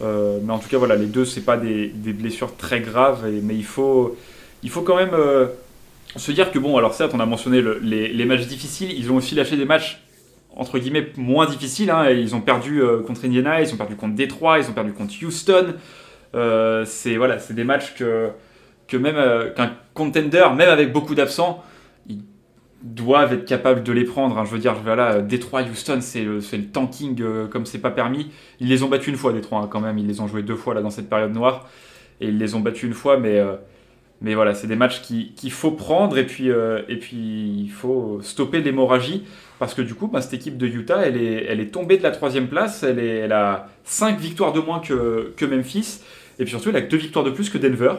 Mais en tout cas, voilà, les deux, c'est pas des, blessures très graves. Mais il faut, il faut quand même se dire que, bon, alors certes, on a mentionné les, matchs difficiles. Ils ont aussi lâché des matchs entre guillemets moins difficiles. Hein. Ils ont perdu contre Indiana, ils ont perdu contre Detroit, ils ont perdu contre Houston. c'est voilà, des matchs que, que même qu'un contender, même avec beaucoup d'absents, doivent être capables de les prendre. Hein. Je veux dire, voilà, Detroit, Houston, c'est le, tanking comme c'est pas permis. Ils les ont battus une fois, Detroit, hein, quand même. Ils les ont joués deux fois là dans cette période noire. Et ils les ont battus une fois, mais mais voilà, c'est des matchs qu'il faut prendre et puis, euh, et puis il faut stopper l'hémorragie parce que du coup, bah, cette équipe de Utah, elle est, elle est tombée de la troisième place. Elle, est, elle a 5 victoires de moins que, que Memphis et puis surtout, elle a 2 victoires de plus que Denver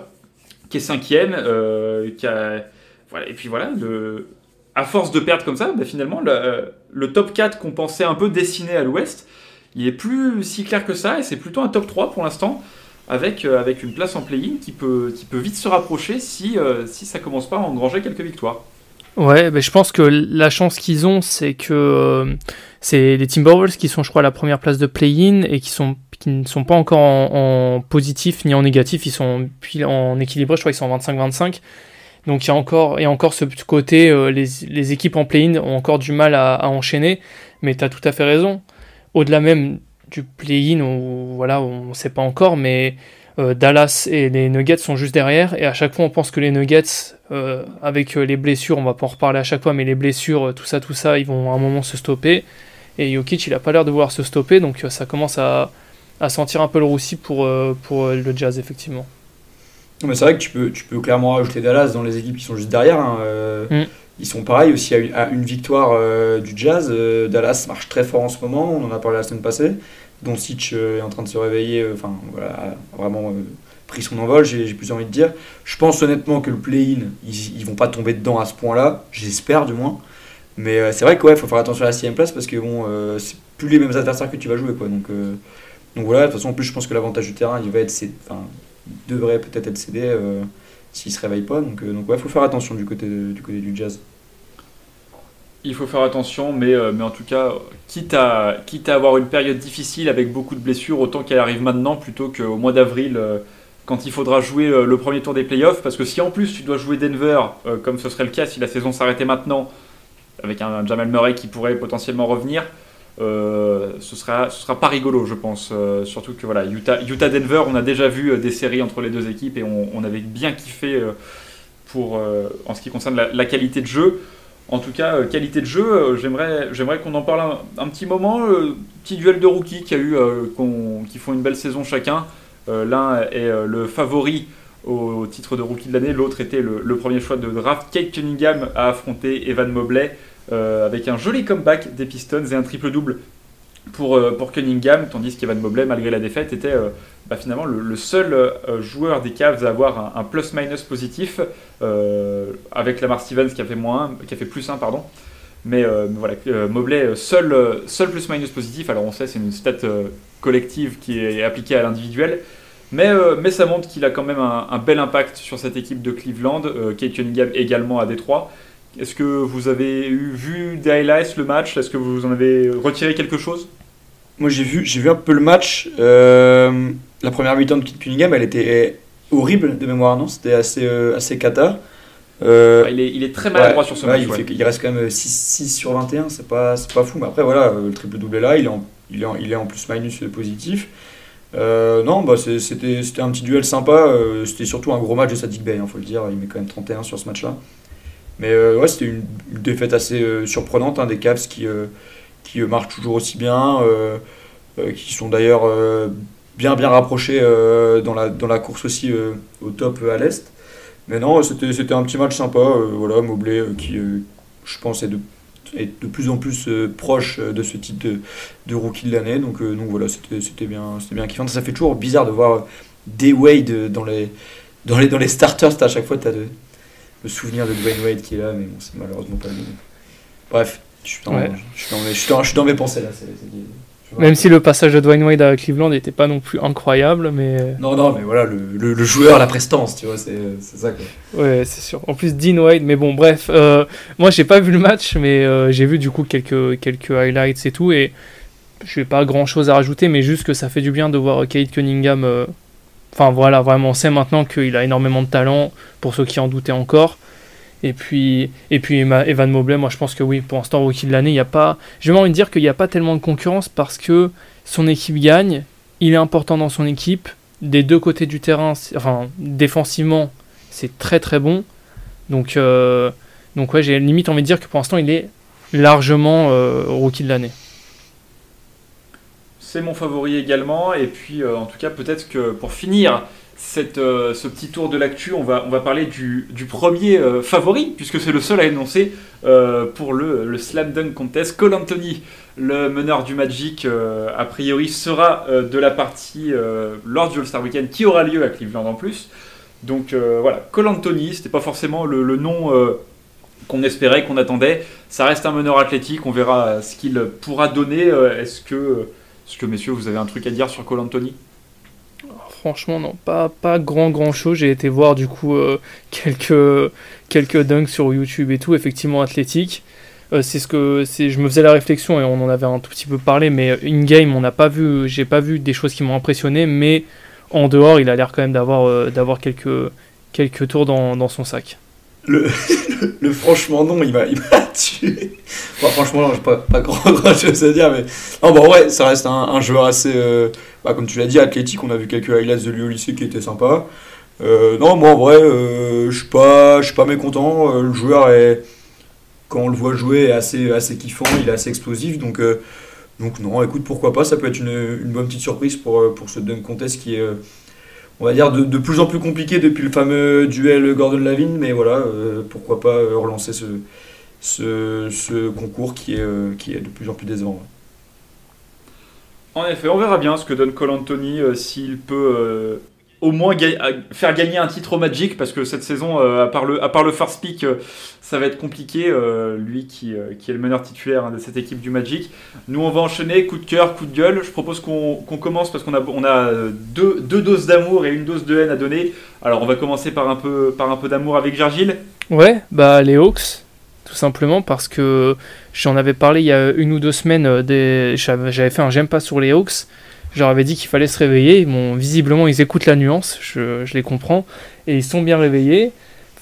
qui est cinquième. Euh, qui et puis voilà, le, à force de perdre comme ça, bah, finalement, le, le, top 4 qu'on pensait un peu dessiné à l'ouest, il est plus si clair que ça et c'est plutôt un top 3 pour l'instant avec, euh, avec une place en play-in qui peut, qui peut vite se rapprocher si, euh, si ça commence pas à engranger quelques victoires. Ouais, mais je pense que la chance qu'ils ont, c'est que euh, c'est les Timberwolves qui sont, je crois, à la première place de play-in et qui, sont, qui ne sont pas encore en, positif ni en négatif. Ils sont en équilibré, je crois qu'ils sont en 25-25. Donc il y a encore, et encore ce côté, les, les, équipes en play-in ont encore du mal à, enchaîner. Mais tu as tout à fait raison. Au-delà même du play-in, on, voilà, on ne sait pas encore, mais euh, Dallas et les Nuggets sont juste derrière, et à chaque fois on pense que les Nuggets, euh, avec euh, les blessures, on va pas en reparler à chaque fois, mais les blessures, tout ça, tout ça, ils vont à un moment se stopper, et Jokic, il a pas l'air de vouloir se stopper, donc ça commence à, sentir un peu le roussi pour le Jazz, effectivement. Mais c'est vrai que tu peux, tu peux clairement rajouter Dallas dans les équipes qui sont juste derrière. Hein, mm. Ils sont pareils aussi à une, victoire euh, du Jazz. Euh, Dallas marche très fort en ce moment, on en a parlé la semaine passée. Doncic euh, est en train de se réveiller, enfin voilà, a vraiment pris son envol, j'ai plus envie de dire. Je pense honnêtement que le play-in, ils, ils vont pas tomber dedans à ce point-là, j'espère du moins. Mais c'est vrai qu'il faut faire attention à la sixième place parce que bon, c'est plus les mêmes adversaires que tu vas jouer. Quoi, donc, donc voilà, de toute façon, en plus, je pense que l'avantage du terrain, il va être, enfin, devrait peut-être être cédé s'il se réveille pas. Donc, euh, donc ouais, faut faire attention du côté, du côté du jazz. Il faut faire attention, mais, euh, mais en tout cas, quitte à, quitte à avoir une période difficile avec beaucoup de blessures, autant qu'elle arrive maintenant plutôt qu'au mois d'avril euh, quand il faudra jouer le premier tour des playoffs. Parce que si en plus tu dois jouer Denver, comme ce serait le cas si la saison s'arrêtait maintenant, avec un Jamal Murray qui pourrait potentiellement revenir, euh, ce sera ce sera pas rigolo je pense. Euh, surtout que voilà Utah Utah Denver on a déjà vu euh, des séries entre les deux équipes et on, avait bien kiffé pour en ce qui concerne la, qualité de jeu. En tout cas qualité de jeu j'aimerais j'aimerais qu'on en parle un, petit moment petit duel de rookies qui a eu qui font une belle saison chacun. L'un est le favori au, titre de rookie de l'année l'autre était le, le, premier choix de draft. Kate Cunningham a affronté Evan Mobley avec un joli comeback des Pistons et un triple-double pour, euh, pour Cunningham, tandis qu'Evan Mobley, malgré la défaite, était euh, bah, finalement le, seul joueur des Cavs à avoir un, plus-minus positif, avec Lamar Stevens qui a fait, moins, qui a fait plus 1, pardon. Mais, voilà, Mobley, seul, seul plus-minus positif, alors on sait c'est une stat collective qui est appliquée à l'individuel, mais, mais, ça montre qu'il a quand même un, un, bel impact sur cette équipe de Cleveland, Kate Cunningham également à Détroit. Est-ce que vous avez eu, vu des highlights, le match? Est-ce que vous en avez retiré quelque chose? Moi j'ai vu, j'ai vu un peu le match. Euh, la première mi-temps de Kit Cunningham, elle était horrible de mémoire, non? C'était assez, euh, assez cata. Euh, il, est, il, est, très maladroit sur ce match. Il, reste quand même 6, 6 sur 21, c'est pas, pas fou. Mais après, voilà, le triple-double est là, il est en, il est en, il est en plus-minus positif. non, bah c'était un petit duel sympa. c'était surtout un gros match de Sadik Bay, il hein, faut le dire. Il met quand même 31 sur ce match-là. Mais euh, ouais, c'était une, défaite assez euh, surprenante, hein, des Cavs qui, euh, qui marchent toujours aussi bien, qui sont d'ailleurs bien bien rapprochés dans, la, dans la course aussi au top à l'Est. Mais non, c'était un petit match sympa. voilà, Mobley qui, je pense, est de, est de plus en plus proche de ce type de, de rookie de l'année. Donc, donc voilà, c'était bien, bien kiffant. Ça fait toujours bizarre de voir des Wade dans les, dans les, dans les starters. À chaque fois, tu le souvenir de Dwayne Wade qui est là, mais bon, c'est malheureusement pas lui. Bref, je suis dans, je suis dans, mes pensées là. Même si le passage de Dwayne Wade à Cleveland n'était pas non plus incroyable, mais. Non, non, mais voilà, le, le, joueur, la prestance, tu vois, c'est ça quoi. Ouais, c'est sûr. En plus, Dean Wade, mais bon, bref. Euh, moi, j'ai pas vu le match, mais euh, j'ai vu du coup quelques, quelques highlights et tout, et je n'ai pas grand chose à rajouter, mais juste que ça fait du bien de voir Kate Cunningham. Euh, Enfin voilà, vraiment, on sait maintenant qu'il a énormément de talent, pour ceux qui en doutaient encore. Et puis, et puis Evan Mobley, moi je pense que oui, pour l'instant, rookie de l'année, il n'y a pas. J'ai envie de dire qu'il n'y a pas tellement de concurrence parce que son équipe gagne, il est important dans son équipe. Des deux côtés du terrain, enfin, défensivement, c'est très très bon. Donc, euh, donc ouais, j'ai limite envie de dire que pour l'instant, il est largement euh, rookie de l'année. C'est mon favori également. Et puis, euh, en tout cas, peut-être que pour finir euh, ce petit tour de l'actu, on va, parler du, du premier euh, favori, puisque c'est le seul à énoncer pour le, le, Slam Dunk Contest. Cole Anthony, le meneur du Magic, a priori sera de la partie lors du All-Star Weekend qui aura lieu à Cleveland en plus. Donc voilà, Cole Anthony, c'était pas forcément le, le nom qu'on espérait, qu'on attendait. Ça reste un meneur athlétique, on verra ce qu'il pourra donner. Est-ce que est-ce que, messieurs, vous avez un truc à dire sur Cole Anthony? Franchement, non, pas, pas grand grand chose. J'ai été voir du coup euh, quelques, quelques dunks sur YouTube et tout, effectivement athlétique. Euh, c'est ce que c'est, je me faisais la réflexion et on en avait un tout petit peu parlé, mais in game, on n'a pas vu, j'ai pas vu des choses qui m'ont impressionné, mais en dehors, il a l'air quand même d'avoir, euh, d'avoir quelques, quelques tours dans, dans son sac. Le, franchement non, il m'a, il tué. franchement, j'ai pas, pas grand, chose à dire, mais non, bon, ouais, ça reste un, joueur assez, euh, bah, comme tu l'as dit, athlétique. On a vu quelques highlights de lui au lycée qui étaient sympas. Euh, non, moi en vrai, euh, je suis pas, pas mécontent. Le joueur est, quand on le voit jouer, est assez, assez kiffant, il est assez explosif, donc. Donc non, écoute, pourquoi pas, ça peut être une, une bonne petite surprise pour, pour ce dunk contest qui est, on va dire, de, plus en plus compliqué depuis le fameux duel Gordon-Lavine, mais voilà, euh, pourquoi pas euh, relancer ce, concours qui est, euh, qui est de plus en plus décevant. En effet, on verra bien ce que donne Cole Anthony, s'il peut au moins faire gagner un titre au Magic parce que cette saison, euh, à, part le, à part le first pick, euh, ça va être compliqué. Euh, lui qui, qui, est le meneur titulaire hein, de cette équipe du Magic. Nous, on va enchaîner coup de cœur, coup de gueule. Je propose qu'on commence parce qu'on a, on a deux, deux doses d'amour et une dose de haine à donner. Alors, on va commencer par un peu, par un peu d'amour avec Virgile. Ouais, bah les Hawks. Tout simplement parce que j'en avais parlé il y a une ou deux semaines. J'avais fait un j'aime pas sur les Hawks. Je leur avais dit qu'il fallait se réveiller. Bon, visiblement, ils écoutent la nuance, je, je, les comprends. Et ils sont bien réveillés.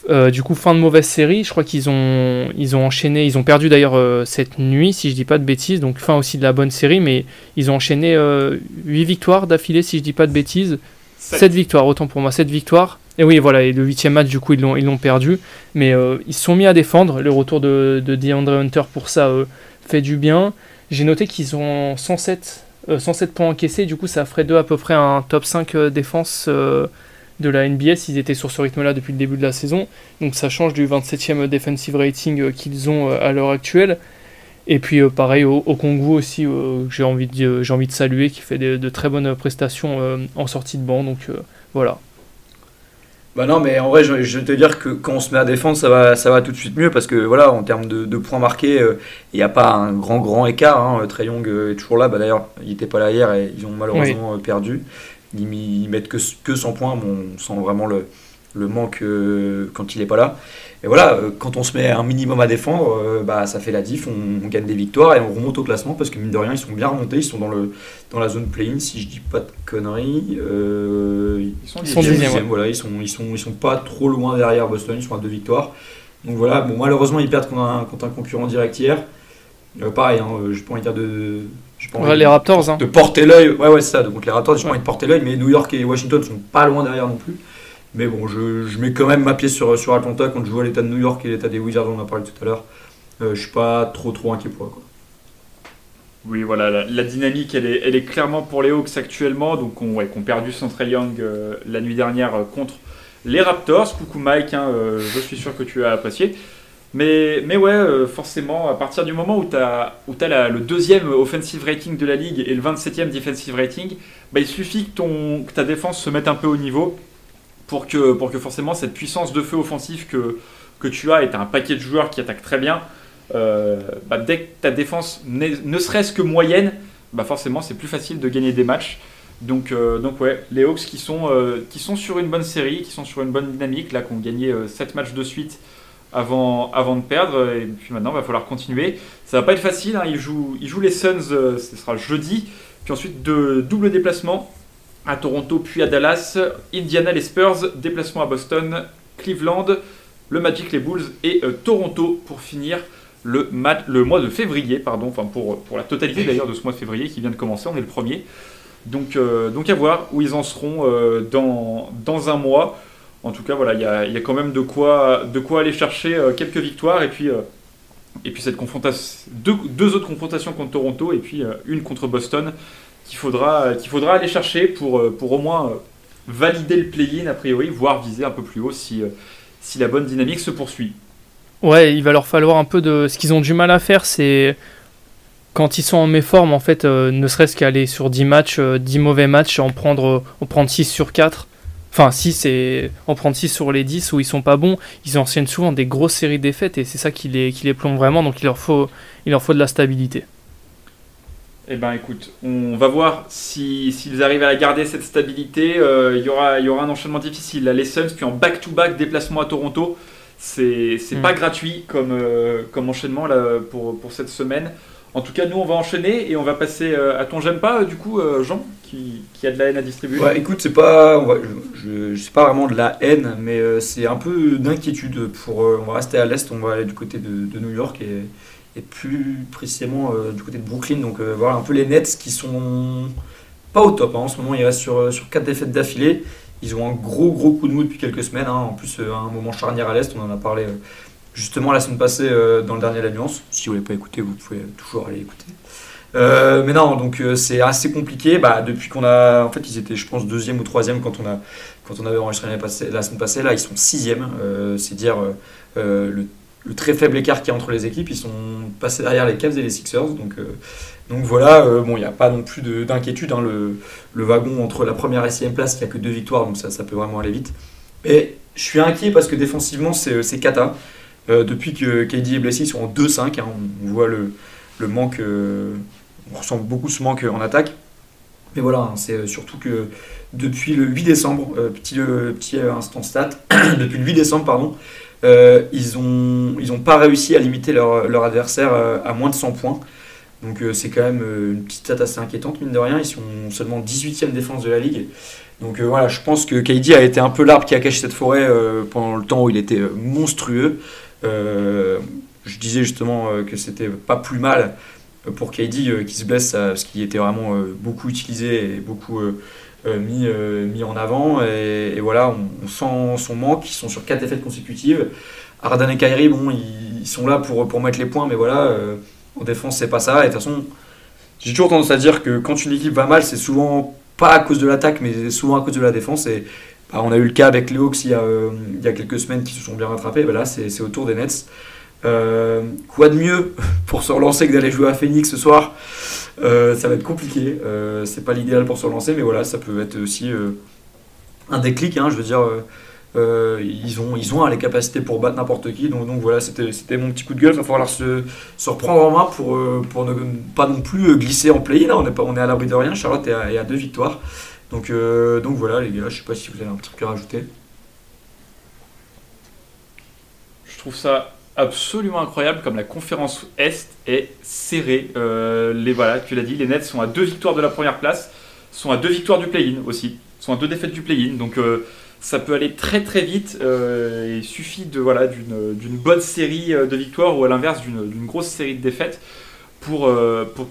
Euh, du coup, fin de mauvaise série. Je crois qu'ils ont, ils ont enchaîné. Ils ont perdu d'ailleurs euh, cette nuit, si je dis pas de bêtises. Donc, fin aussi de la bonne série. Mais ils ont enchaîné euh, 8 victoires d'affilée, si je dis pas de bêtises. 7. 7 victoires, autant pour moi. 7 victoires. Et oui, voilà. Et le 8 match, du coup, ils l'ont, ils l'ont perdu. Mais euh, ils se sont mis à défendre. Le retour de, de DeAndre Hunter pour ça euh, fait du bien. J'ai noté qu'ils ont 107 107 points encaissés, du coup ça ferait d'eux à peu près un top 5 défense de la NBA s'ils étaient sur ce rythme-là depuis le début de la saison. Donc ça change du 27e defensive rating qu'ils ont à l'heure actuelle. Et puis pareil au, au, Congo aussi, j'ai envie, de, j'ai envie de saluer, qui fait de, de très bonnes prestations en sortie de banc. Donc voilà. Bah non, mais en vrai, je, je, vais te dire que quand on se met à défendre, ça va, ça va tout de suite mieux parce que voilà, en termes de, de points marqués, il euh, n'y a pas un grand, grand écart. Hein. Trey Young est toujours là. Bah, D'ailleurs, il n'était pas là hier et ils ont malheureusement oui. perdu. Ils, ils, mettent que, que 100 points. Bon, on sent vraiment le, le manque euh, quand il n'est pas là. Et voilà, euh, quand on se met un minimum à défendre, euh, bah, ça fait la diff, on, on, gagne des victoires et on remonte au classement parce que mine de rien, ils sont bien remontés, ils sont dans, le, dans la zone play-in, si je dis pas de conneries. Euh, ils sont, ils sont deuxième, ouais. voilà, ils sont, ils, sont, ils sont pas trop loin derrière Boston, ils sont à deux victoires. Donc voilà, bon, malheureusement, ils perdent contre un, contre un concurrent direct hier. Euh, pareil, hein, je pas envie de dire de. Ouais, les Raptors, hein. de porter l'œil. Ouais, ouais, c'est ça. Donc les Raptors, j'ai ouais. pas envie de porter l'œil, mais New York et Washington sont pas loin derrière non plus. Mais bon, je, mets quand même ma pièce sur, Atlanta quand je vois l'état de New York et l'état des Wizards, on en a parlé tout à l'heure. Euh, je suis pas trop trop inquiet pour eux. Quoi. Oui, voilà, la, dynamique, elle est, clairement pour les Hawks actuellement. Donc, on, ouais, qu'on perdu Central Young euh, la nuit dernière euh, contre les Raptors. Coucou Mike, hein, euh, je suis sûr que tu as apprécié. Mais, mais ouais, forcément, à partir du moment où tu as, le deuxième offensive rating de la ligue et le 27e defensive rating, bah, il suffit que ta défense se mette un peu au niveau pour que, pour que forcément cette puissance de feu offensif que, que tu as et tu as un paquet de joueurs qui attaquent très bien, euh, bah dès que ta défense ne serait-ce que moyenne, bah forcément c'est plus facile de gagner des matchs. Donc, euh, donc ouais, les Hawks qui sont, euh, qui sont sur une bonne série, qui sont sur une bonne dynamique, là, qui ont gagné 7 matchs de suite avant, avant de perdre, et puis maintenant il va falloir continuer. Ça va pas être facile, hein, ils, jouent, ils jouent les Suns, ce sera jeudi, puis ensuite de double déplacement à Toronto puis à Dallas, Indiana les Spurs, déplacement à Boston, Cleveland, le Magic, les Bulls et Toronto pour finir le, le mois de février, pardon, enfin pour, pour la totalité d'ailleurs de ce mois de février qui vient de commencer, on est le premier. Donc, donc à voir où ils en seront dans, dans un mois. En tout cas, voilà, il y a, y a, quand même de quoi, de quoi aller chercher quelques victoires et puis et puis cette confrontation, deux, deux, autres confrontations contre Toronto et puis une contre Boston qu'il faudra, faudra aller chercher pour, pour au moins valider le play-in a priori, voire viser un peu plus haut si, si la bonne dynamique se poursuit. Ouais, il va leur falloir un peu de. Ce qu'ils ont du mal à faire, c'est quand ils sont en méforme, en fait, euh, ne serait-ce qu'aller sur 10 matchs, 10 euh, mauvais matchs, en prendre, en prendre 6 sur 4. Enfin, 6 et en prendre 6 sur les 10 où ils sont pas bons. Ils enchaînent souvent des grosses séries de défaites et c'est ça qui les, qui les plombe vraiment. Donc il leur faut, il leur faut de la stabilité. Eh ben écoute, on va voir s'ils arrivent à garder cette stabilité. Euh, il y, aura, y aura un enchaînement difficile. les Suns, puis en back-to-back déplacement à Toronto. C'est mm. pas gratuit comme, euh, comme enchaînement là, pour, pour cette semaine. En tout cas, nous, on va enchaîner et on va passer euh, à ton j'aime pas, du coup, Jean, qui, qui, a de la haine à distribuer. Ouais, écoute, c'est pas, je, je pas vraiment de la haine, mais c'est un peu d'inquiétude. Pour, on va rester à l'est, on va aller du côté de, de New York et et plus précisément euh, du côté de Brooklyn. Donc euh, voilà un peu les Nets qui sont pas au top. Hein. En ce moment, ils restent sur, euh, sur 4 défaites d'affilée. Ils ont un gros gros coup de mou depuis quelques semaines. Hein. En plus, un moment charnière à l'Est, on en a parlé justement la semaine passée dans le dernier Alliance. Si vous ne l'avez pas écouté, vous pouvez toujours aller écouter. mais non, donc c'est assez compliqué. Bah, depuis qu'on a, en fait, ils étaient, je pense, deuxième ou troisième quand on a, quand on avait enregistré la semaine passée. Là, ils sont sixième. c'est dire le le très faible écart qui y a entre les équipes. Ils sont passés derrière les Cavs et les Sixers. Donc, euh, donc voilà, euh, bon, il n'y a pas non plus d'inquiétude. Hein, le, le, wagon entre la première et sixième place, il n'y a que deux victoires, donc ça, ça peut vraiment aller vite. Mais je suis inquiet parce que défensivement, c'est cata. Euh, depuis que KD est blessé, ils sont en 2-5. Hein, on, voit le, le manque, on ressent beaucoup ce manque en attaque. Mais voilà, hein, c'est surtout que depuis le 8 décembre, petit, petit instant stat, depuis le 8 décembre, pardon, euh, ils n'ont ils ont pas réussi à limiter leur, adversaire euh, à moins de 100 points. Donc euh, c'est quand même une petite stat assez inquiétante, mine de rien. Ils sont seulement 18e défense de la ligue. Donc voilà, je pense que KD a été un peu l'arbre qui a caché cette forêt pendant le temps où il était monstrueux. je disais justement que c'était pas plus mal pour KD qui se blesse parce qu'il était vraiment beaucoup utilisé et beaucoup mis, euh, mis en avant. Et, voilà, on, sent son manque. Ils sont sur quatre défaites consécutives. Ardan et Kyrie, bon, ils, sont là pour, pour mettre les points, mais voilà, euh, en défense, c'est pas ça. Et de toute façon, j'ai toujours tendance à dire que quand une équipe va mal, c'est souvent pas à cause de l'attaque, mais souvent à cause de la défense. Et bah, on a eu le cas avec les Hawks il y a, il y a quelques semaines qui se sont bien rattrapés. Bah, là, c'est autour des Nets. Quoi de mieux pour se relancer que d'aller jouer à Phoenix ce soir euh, ça va être compliqué. Euh, c'est pas l'idéal pour se relancer, mais voilà, ça peut être aussi euh, un déclic. Hein, je veux dire, ils, ont, ils ont les capacités pour battre n'importe qui. Donc, voilà, c'était mon petit coup de gueule. Il va falloir se, reprendre en main pour, pour ne pas non plus glisser en play-in. On, est on est à l'abri de rien. Charlotte est à, deux victoires. Donc, donc voilà, les gars, je sais pas si vous avez un truc à rajouter. Je trouve ça absolument incroyable comme la conférence Est est serrée. Euh, les, voilà, tu l'as dit, les Nets sont à deux victoires de la première place, sont à deux victoires du play-in aussi, sont à deux défaites du play-in. Donc euh, ça peut aller très très vite. Euh, il suffit de voilà d'une bonne série de victoires ou à l'inverse d'une grosse série de défaites pour,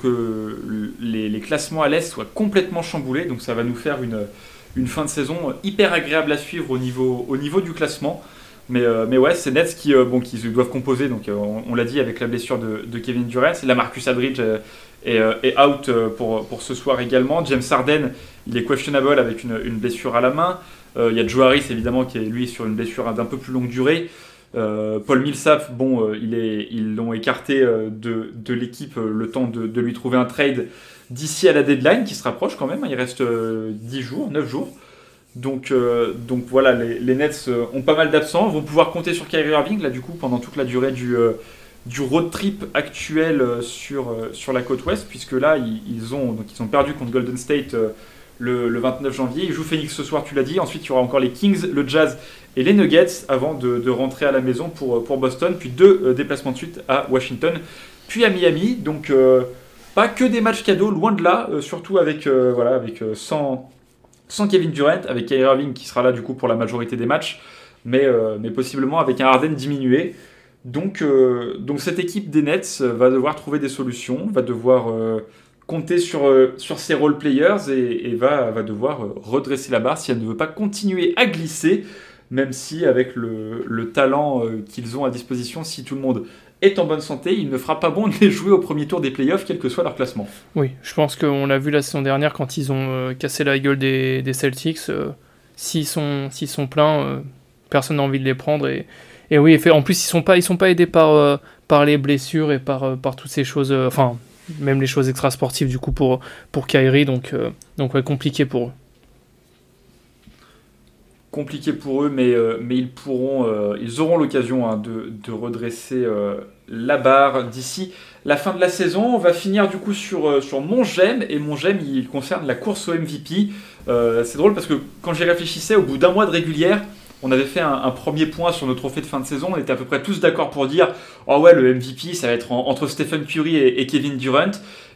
que les, classements à l'Est soient complètement chamboulés. Donc ça va nous faire une, fin de saison hyper agréable à suivre au niveau du classement. Mais, euh, mais ouais, c'est Nets qui, euh, bon, doivent composer. Donc, euh, on, l'a dit avec la blessure de, Kevin Durant. La Marcus Aldridge est, out pour, pour ce soir également. James Harden, il est questionable avec une, une blessure à la main. Il y a Joe Harris, évidemment, qui est lui sur une blessure d'un peu plus longue durée. Paul Millsap, bon, ils l'ont écarté de, de l'équipe le temps de, de, lui trouver un trade d'ici à la deadline qui se rapproche quand même. Il reste 10 jours, 9 jours. Donc, euh, donc voilà, les, Nets euh, ont pas mal d'absents, vont pouvoir compter sur Kyrie Irving là du coup pendant toute la durée du, euh, road trip actuel sur, sur la côte ouest, puisque là ils, ont, donc ils ont perdu contre Golden State le, le, 29 janvier. Ils jouent Phoenix ce soir, tu l'as dit. Ensuite il y aura encore les Kings, le Jazz et les Nuggets avant de, de rentrer à la maison pour, pour Boston, puis deux déplacements de suite à Washington, puis à Miami. Donc pas que des matchs cadeaux, loin de là, surtout avec, voilà, avec 100 sans Kevin Durant, avec Kyrie Irving qui sera là du coup pour la majorité des matchs. mais, mais possiblement avec un Harden diminué. Donc, donc cette équipe des Nets va devoir trouver des solutions, va devoir compter sur, ses role players et, va, va devoir redresser la barre si elle ne veut pas continuer à glisser, même si avec le, le talent qu'ils ont à disposition, si tout le monde est en bonne santé, il ne fera pas bon de les jouer au premier tour des playoffs, quel que soit leur classement. Oui, je pense qu'on l'a vu la saison dernière quand ils ont euh, cassé la gueule des, Celtics. Euh, s'ils sont, sont pleins, euh, personne n'a envie de les prendre. Et, et oui, en plus, ils ne sont, pas, ils sont pas aidés par, par les blessures et par, par toutes ces choses. Enfin, même les choses extra-sportives du coup pour, pour Kyrie. Donc, donc ouais, compliqué pour eux compliqué pour eux, mais, mais ils pourront, ils auront l'occasion hein, de, de, redresser la barre d'ici la fin de la saison. On va finir du coup sur, euh, sur mon j'aime, et mon j'aime il concerne la course au MVP. Euh, c'est drôle parce que quand j'y réfléchissais, au bout d'un mois de régulière, on avait fait un, premier point sur nos trophées de fin de saison. On était à peu près tous d'accord pour dire Oh ouais, le MVP, ça va être entre Stephen Curry et, Kevin Durant.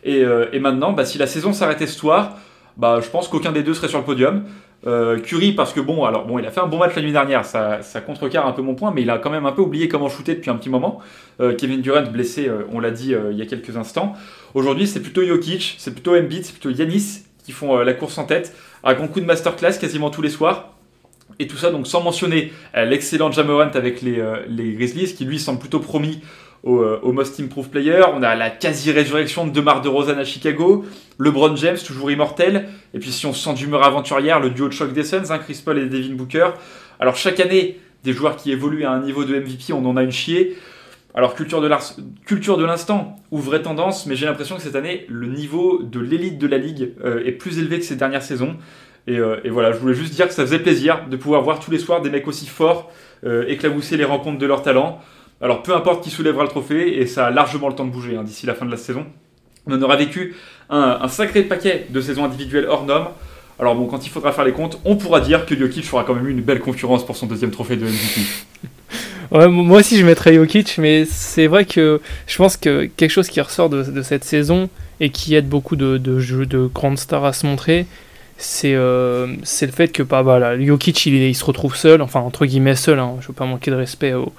Euh, et, maintenant, bah, si la saison s'arrêtait ce soir, bah, je pense qu'aucun des deux serait sur le podium. Euh, Curry, parce que bon, alors bon, il a fait un bon match la nuit dernière, ça, ça contrecarre un peu mon point, mais il a quand même un peu oublié comment shooter depuis un petit moment. Euh, Kevin Durant blessé, euh, on l'a dit il y a quelques instants. Aujourd'hui, c'est plutôt Jokic, c'est plutôt Embiid, c'est plutôt Yanis qui font la course en tête, à grand coup de masterclass quasiment tous les soirs. Et tout ça, donc sans mentionner l'excellent Jamorant avec les, les Grizzlies, qui lui semble plutôt promis euh, au, Most Improved Player. On a la quasi-résurrection de DeMar DeRozan à Chicago. LeBron James, toujours immortel. Et puis si on se sent d'humeur aventurière, le duo de choc des hein, Chris Paul et Devin Booker. Alors chaque année, des joueurs qui évoluent à un niveau de MVP, on en a une chier. Alors culture de l'instant ou vraie tendance, mais j'ai l'impression que cette année, le niveau de l'élite de la ligue euh, est plus élevé que ces dernières saisons. Et, euh, et, voilà, je voulais juste dire que ça faisait plaisir de pouvoir voir tous les soirs des mecs aussi forts éclabousser les rencontres de leur talent. Alors peu importe qui soulèvera le trophée, et ça a largement le temps de bouger hein, d'ici la fin de la saison. On aura vécu un, sacré paquet de saisons individuelles hors normes. Alors bon, quand il faudra faire les comptes, on pourra dire que Jokic fera quand même une belle concurrence pour son deuxième trophée de MVP. Moi aussi je mettrais Jokic, mais c'est vrai que je pense que quelque chose qui ressort de, cette saison et qui aide beaucoup de, de, de grandes stars à se montrer, c'est euh, le fait que bah, voilà, Jokic il, se retrouve seul, enfin entre guillemets seul, hein, je ne veux pas manquer de respect aux,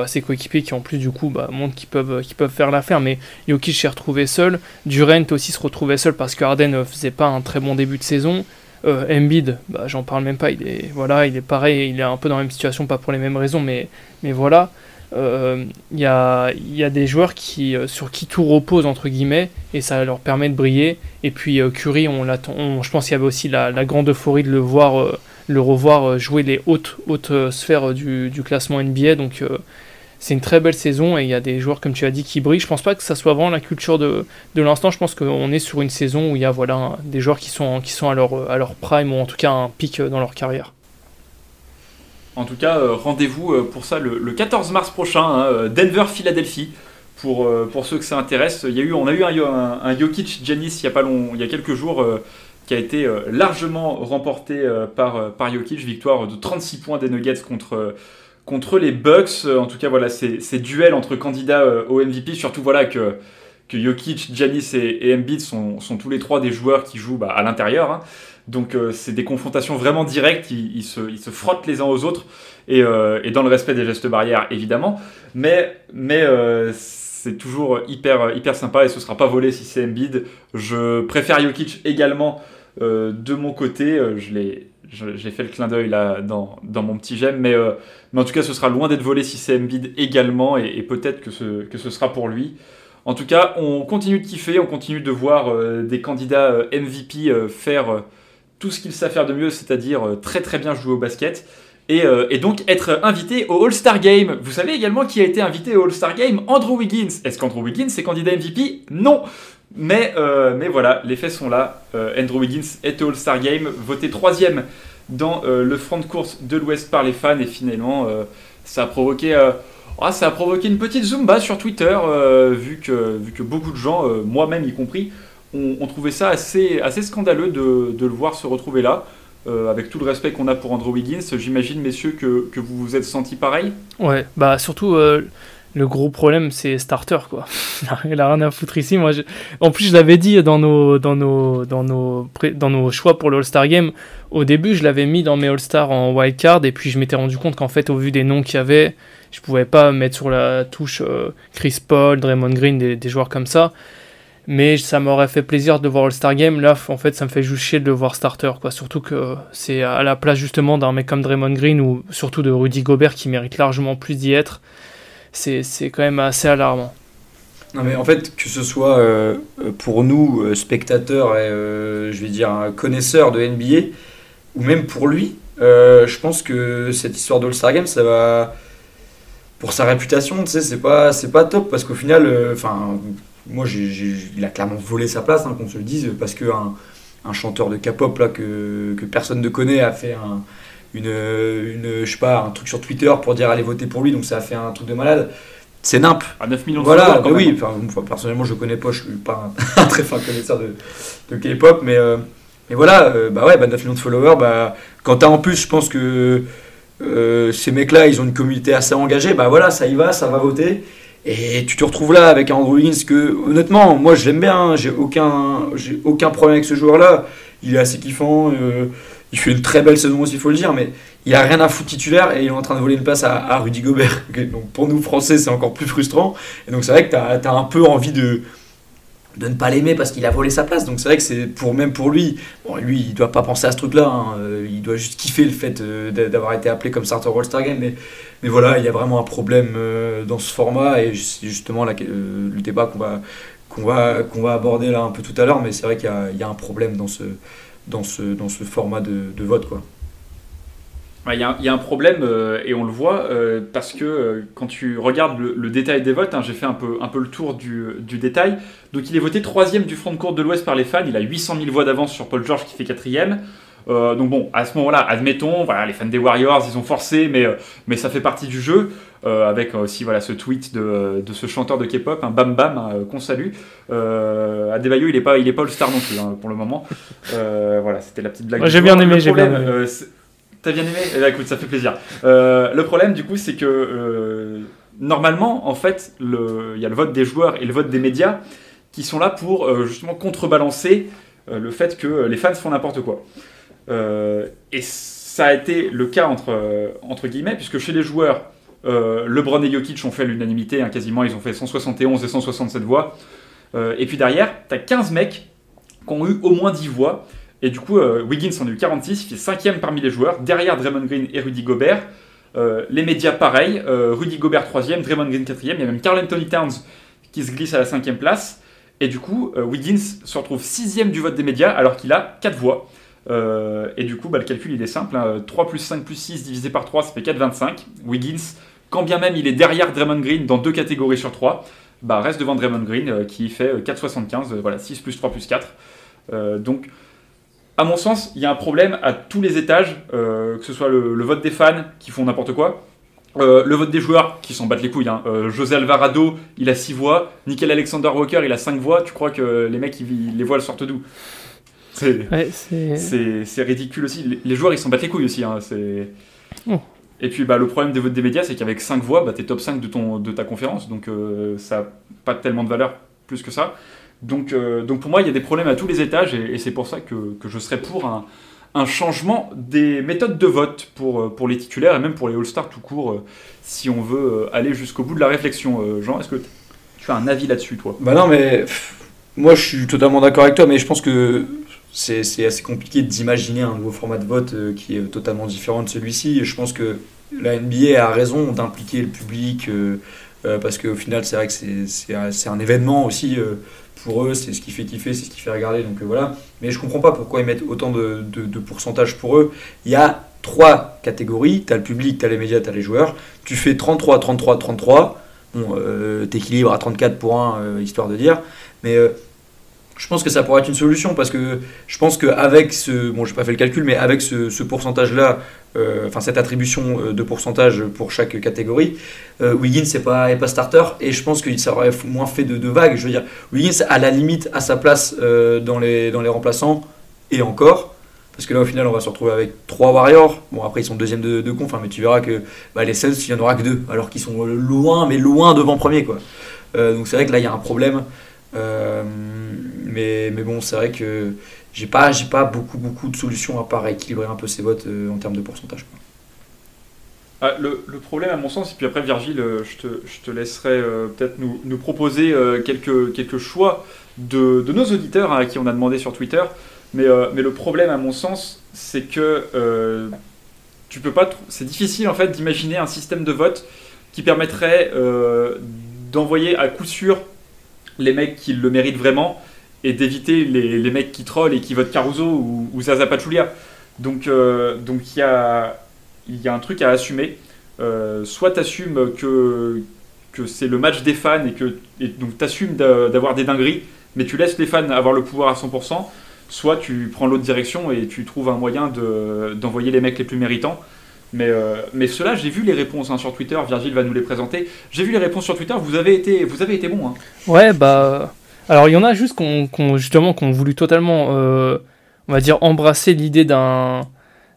à ses coéquipiers qui en plus du coup bah, montrent qu'ils peuvent, peuvent faire l'affaire. Mais Jokic s'est retrouvé seul. Durant aussi se retrouvait seul parce que Harden ne faisait pas un très bon début de saison. Euh, bah, j'en parle même pas, il est, voilà, il est pareil, il est un peu dans la même situation, pas pour les mêmes raisons, mais, mais voilà. Il euh, y, a, des joueurs qui, euh, sur qui tout repose, entre guillemets, et ça leur permet de briller. Et puis Curry, on, on je pense qu'il y avait aussi la, grande euphorie de le voir le revoir euh, jouer les hautes, hautes euh, sphères euh, du, classement NBA. Donc c'est une très belle saison et il y a des joueurs, comme tu as dit, qui brillent. Je pense pas que ça soit vraiment la culture de, de l'instant. Je pense qu'on est sur une saison où il y a voilà, des joueurs qui sont, qui sont à, leur, à leur prime ou en tout cas un pic dans leur carrière. En tout cas, rendez-vous pour ça le, 14 mars prochain, hein, Denver-Philadelphie. Pour, pour ceux que ça intéresse, il y a eu, on a eu un, un, Jokic Janis il y a pas long, il y a quelques jours a été euh, largement remporté euh, par, euh, par Jokic, victoire de 36 points des Nuggets contre, contre les Bucks. En tout cas, voilà, ces, duels entre candidats au MVP, surtout voilà que, que Jokic, Giannis et, et Embiid sont, sont, tous les trois des joueurs qui jouent bah, à l'intérieur. Hein. Donc c'est des confrontations vraiment directes, ils, se, ils, se, frottent les uns aux autres, et, et, dans le respect des gestes barrières évidemment, mais, mais c'est toujours hyper, hyper sympa et ce sera pas volé si c'est Embiid. Je préfère Jokic également de mon côté, euh, je l'ai j'ai fait le clin d'œil là dans, dans, mon petit j'aime, mais, euh, mais en tout cas, ce sera loin d'être volé si c'est Embiid également, et, peut-être que ce, que ce sera pour lui. En tout cas, on continue de kiffer, on continue de voir des candidats MVP faire tout ce qu'ils savent faire de mieux, c'est-à-dire très très bien jouer au basket. Et, et, donc être invité au All-Star Game. Vous savez également qui a été invité au All-Star Game? Andrew Wiggins. Est-ce qu'Andrew Wiggins est candidat MVP Non mais, euh, mais voilà, les faits sont là. Euh, Andrew Wiggins est All-Star Game, voté troisième dans euh, le front de course de l'Ouest par les fans. Et finalement, ça, a provoqué, ah, ça a provoqué une petite zumba sur Twitter, vu, que, vu que beaucoup de gens, moi-même y compris, ont, trouvé ça assez, assez scandaleux de, de, le voir se retrouver là. avec tout le respect qu'on a pour Andrew Wiggins, j'imagine, messieurs, que, que, vous vous êtes senti pareil? Ouais, bah surtout le gros problème, c'est starter, quoi. Il a rien à foutre ici. Moi, En plus, je l'avais dit dans nos, choix pour le All-Star Game. Au début, je l'avais mis dans mes All-Star en wildcard, et puis je m'étais rendu compte qu'en fait, au vu des noms qu'il y avait, je pouvais pas mettre sur la touche euh, Chris Paul, Draymond Green, des, joueurs comme ça. Mais ça m'aurait fait plaisir de voir All-Star Game. Là, en fait, ça me fait juste chier de voir starter, quoi. Surtout que c'est à la place justement d'un mec comme Draymond Green ou surtout de Rudy Gobert qui mérite largement plus d'y être c'est quand même assez alarmant. Non mais en fait, que ce soit euh, pour nous, euh, spectateurs et euh, je vais dire connaisseurs de NBA, ou même pour lui, je pense que cette histoire d'All-Star Game, ça va... Pour sa réputation, tu sais, c'est pas, pas top, parce qu'au final, enfin, moi, il a clairement volé sa place, hein, qu'on se le dise, parce qu'un un chanteur de K-pop là, que, que personne ne connaît a fait un, une, une, je sais pas, un truc sur Twitter pour dire allez voter pour lui, donc ça a fait un truc de malade. C'est nimp. À 9 millions de voilà, bah oui, enfin, personnellement je connais pas, je suis pas un, très fin connaisseur de, de K-pop, mais, euh, mais voilà, euh, bah ouais, bah 9 millions de followers, bah, quand t'as en plus, je pense que euh, ces mecs-là, ils ont une communauté assez engagée, bah voilà, ça y va, ça va voter. Et tu te retrouves là avec Andrew Higgins que honnêtement, moi je l'aime bien, hein, j'ai aucun, j'ai aucun problème avec ce joueur-là. Il est assez kiffant. Il fait une très belle saison aussi, il faut le dire, mais il a rien à foutre titulaire et il est en train de voler une place à, Rudy Gobert. Donc pour nous, Français, c'est encore plus frustrant. Et donc c'est vrai que tu as, un peu envie de, de ne pas l'aimer parce qu'il a volé sa place. Donc c'est vrai que c'est pour même pour lui, bon, lui, il doit pas penser à ce truc-là. Hein. Euh, il doit juste kiffer le fait euh, d'avoir été appelé comme starter All-Star Game. Mais, mais voilà, il y a vraiment un problème euh, dans ce format et c'est justement le débat qu'on va, va, va aborder là un peu tout à l'heure. Mais c'est vrai qu'il y, y, a un problème dans ce dans ce, format de, vote. Quoi. Il y, a un problème euh, et on le voit euh, parce que euh, quand tu regardes le, détail des votes, hein, j'ai fait un peu, un peu le tour du, du, détail. Donc il est voté troisième du front de courte de l'Ouest par les fans. Il a 800 000 voix d'avance sur Paul George qui fait quatrième. Donc bon, à ce moment-là, admettons, voilà, les fans des Warriors, ils ont forcé, mais, mais ça fait partie du jeu. Euh, avec aussi voilà, ce tweet de, de ce chanteur de K-pop, un Bam Bam, hein, qu'on salue. Euh, Adebayo, il n'est pas, il est pas All-Star non plus hein, pour le moment. Euh, voilà, c'était la petite blague. j'ai bien aimé, j'ai bien aimé. Euh, t'as bien aimé? Eh ben, Écoute, ça fait plaisir. le problème, du coup, c'est que normalement, en fait, il y a le vote des joueurs et le vote des médias qui sont là pour justement contrebalancer le fait que les fans font n'importe quoi. Et ça a été le cas entre, entre guillemets, puisque chez les joueurs, euh, LeBron et Jokic ont fait l'unanimité, hein, quasiment, ils ont fait 171 et 167 voix. Euh, et puis derrière, tu as 15 mecs qui ont eu au moins 10 voix. Et du coup, euh, Wiggins en a eu 46, il fait 5 parmi les joueurs, derrière Draymond Green et Rudy Gobert. les médias, pareil, Rudy Gobert 3 Draymond Green 4 il y a même Carl Anthony Towns qui se glisse à la 5 place. Et du coup, Wiggins se retrouve 6 du vote des médias alors qu'il a 4 voix. Et du coup, bah, le calcul il est simple 3 hein. plus 5 plus 6 divisé par 3, ça fait 4,25. Wiggins quand bien même il est derrière Draymond Green dans deux catégories sur trois, bah, reste devant Draymond Green euh, qui fait 4,75, euh, euh, voilà, 6 plus 3 plus 4. donc, à mon sens, il y a un problème à tous les étages, que ce soit le, vote des fans qui font n'importe quoi, le vote des joueurs qui s'en battent les couilles. Hein. José Alvarado, il a 6 voix. Nickel Alexander Walker, il a 5 voix. Tu crois que les mecs, les voix, elles sortent d'où? C'est ridicule aussi. Les, joueurs, ils s'en battent les couilles aussi. Hein. C'est. Oh. Et puis bah, le problème des votes des médias, c'est qu'avec 5 voix, bah, tu es top 5 de, ton, de ta conférence, donc euh, ça n'a pas tellement de valeur plus que ça. Donc, euh, donc pour moi, il y a des problèmes à tous les étages, et, c'est pour ça que, que, je serais pour un, un, changement des méthodes de vote pour, euh, pour les titulaires et même pour les All-Stars tout court, si on veut aller jusqu'au bout de la réflexion. Jean, est-ce que tu as un avis là-dessus, toi? Bah non, mais moi je suis totalement d'accord avec toi, mais je pense que c'est assez compliqué d'imaginer un nouveau format de vote euh, qui est totalement différent de celui-ci. Je pense que la NBA a raison d'impliquer le public euh, euh, parce qu'au final, c'est vrai que c'est un événement aussi pour eux, c'est ce qui fait kiffer, c'est ce qui fait regarder. Donc voilà. Mais je comprends pas pourquoi ils mettent autant de, de, pourcentage pour eux. Il y a trois catégories tu as le public, tu as les médias, tu as les joueurs. Tu fais 33, 33, 33. Bon, t'équilibres à 34 pour 1, histoire de dire. Mais je pense que ça pourrait être une solution parce que je pense qu'avec ce. Bon, je n'ai pas fait le calcul, mais avec ce, pourcentage-là, euh, enfin cette attribution euh, de pourcentage pour chaque catégorie, euh, Wiggins n'est pas, pas starter et je pense que ça aurait moins fait de, vagues. Je veux dire, Wiggins, à la limite, à sa place dans, les, dans les remplaçants et encore. Parce que là, au final, on va se retrouver avec trois Warriors. Bon, après, ils sont deuxième de, de conf, hein, mais tu verras que bah, les Suns, il n'y en aura que deux, alors qu'ils sont loin, mais loin devant premier. Quoi. Donc c'est vrai que là, il y a un problème. Mais, bon, c'est vrai que j'ai pas, pas beaucoup, de solutions à part équilibrer un peu ces votes euh, en termes de pourcentage. Ah, le, problème, à mon sens, et puis après, Virgile, je te, je te laisserai peut-être nous, proposer quelques, choix de, nos auditeurs hein, à qui on a demandé sur Twitter. Mais, euh, mais, le problème, à mon sens, c'est que euh, tu peux pas. C'est difficile en fait d'imaginer un système de vote qui permettrait euh, d'envoyer à coup sûr les mecs qui le méritent vraiment et d'éviter les, les, mecs qui trollent et qui votent Caruso ou, Zaza Pachulia. Donc donc il y a y a un truc à assumer. soit tu assumes que que c'est le match des fans et que et donc tu assumes d'avoir des dingueries, mais tu laisses les fans avoir le pouvoir à 100% soit tu prends l'autre direction et tu trouves un moyen d'envoyer les mecs les plus méritants. Mais, euh, mais cela, j'ai vu les réponses hein, sur Twitter, Virgile va nous les présenter. J'ai vu les réponses sur Twitter, vous avez été, vous avez été bon. Hein. Ouais, bah. Alors il y en a juste qu'on justement qu'on voulu totalement, euh, on va dire, embrasser l'idée d'un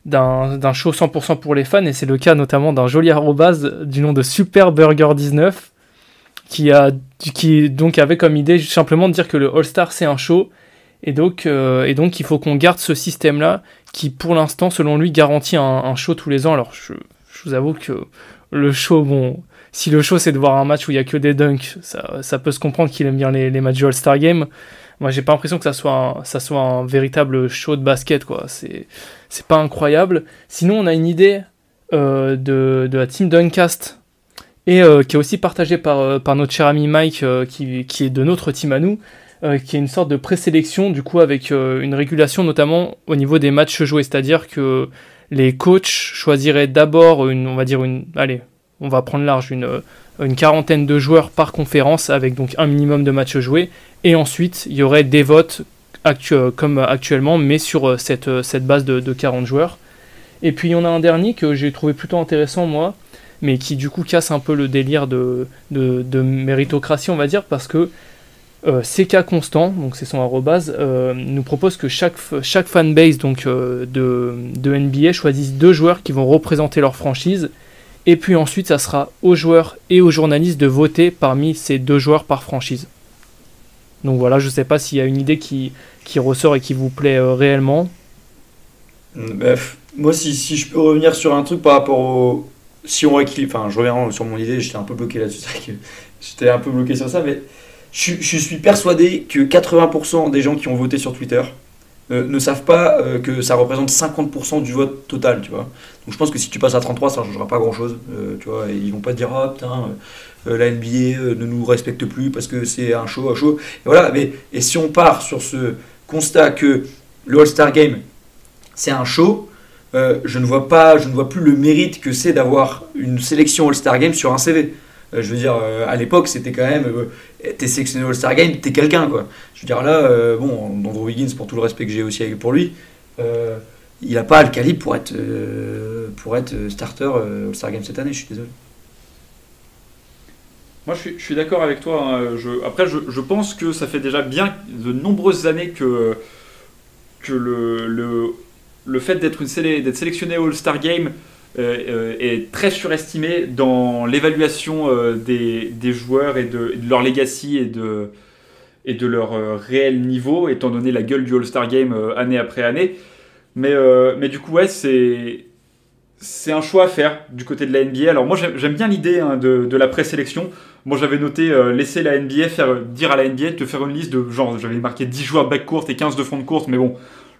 d'un show 100% pour les fans, et c'est le cas notamment d'un joli arrobase du nom de Superburger19, qui, a, qui donc avait comme idée simplement de dire que le All-Star c'est un show, et donc, euh, et donc il faut qu'on garde ce système-là qui, pour l'instant, selon lui, garantit un, show tous les ans. Alors, je, vous avoue que le show, bon, si le show c'est de voir un match où il y a que des dunks, ça, peut se comprendre qu'il aime bien les, matchs du All-Star Game. Moi, j'ai pas l'impression que ça soit, un, véritable show de basket, quoi. C'est, pas incroyable. Sinon, on a une idée euh, de, la team Dunkcast et euh, qui est aussi partagée par, par notre cher ami Mike, qui, qui est de notre team à nous. Euh, qui est une sorte de présélection, du coup, avec euh, une régulation notamment au niveau des matchs joués. C'est-à-dire que les coachs choisiraient d'abord une, on va dire une, allez, on va prendre large, une, euh, une quarantaine de joueurs par conférence avec donc un minimum de matchs joués. Et ensuite, il y aurait des votes comme actuellement, mais sur cette, cette base de, 40 joueurs. Et puis, il y en a un dernier que j'ai trouvé plutôt intéressant, moi, mais qui du coup casse un peu le délire de, méritocratie, on va dire, parce que euh, CK Constant, donc c'est son arrobase, euh, nous propose que chaque, chaque fanbase donc, euh, de, de, NBA choisisse deux joueurs qui vont représenter leur franchise. Et puis ensuite, ça sera aux joueurs et aux journalistes de voter parmi ces deux joueurs par franchise. Donc voilà, je ne sais pas s'il y a une idée qui, qui ressort et qui vous plaît réellement. Bref, moi, si, si, je peux revenir sur un truc par rapport au. Si on rééquilibre. Enfin, je reviens sur mon idée, j'étais un peu bloqué là-dessus. J'étais un peu bloqué sur ça, mais je, suis persuadé que 80% des gens qui ont voté sur Twitter euh, ne savent pas euh, que ça représente 50% du vote total, tu vois. Donc je pense que si tu passes à 33, ça ne changera pas grand-chose, euh, tu vois. Ils vont pas dire, ah putain, la NBA ne nous respecte plus parce que c'est un show, un show. Et voilà, mais et si on part sur ce constat que le All-Star Game, c'est un show, je, ne vois pas, je ne vois plus le mérite que c'est d'avoir une sélection All-Star Game sur un CV. Je veux dire, à l'époque, c'était quand même t'es sélectionné All-Star Game, t'es quelqu'un quoi. Je veux dire là, euh, bon, Andrew Wiggins, pour tout le respect que j'ai aussi pour lui, euh, il n'a pas le calibre pour être, euh, pour être starter All-Star Game cette année, je suis désolé. Moi, je suis, d'accord avec toi. Hein. Je, après, je, je, pense que ça fait déjà bien de nombreuses années que, que le, le, le fait d'être sélectionné All-Star Game euh, euh, est très surestimé dans l'évaluation euh, des, des, joueurs et de, leur legacy et de, et de leur réel niveau, étant donné la gueule du All-Star Game année après année. Mais, mais du coup, ouais, c'est, un choix à faire du côté de la NBA. Alors moi, j'aime bien l'idée hein, de, de, la présélection. Moi, j'avais noté laisser la NBA faire, dire à la NBA de faire une liste de genre, j'avais marqué 10 joueurs back court et 15 de front de course, mais bon,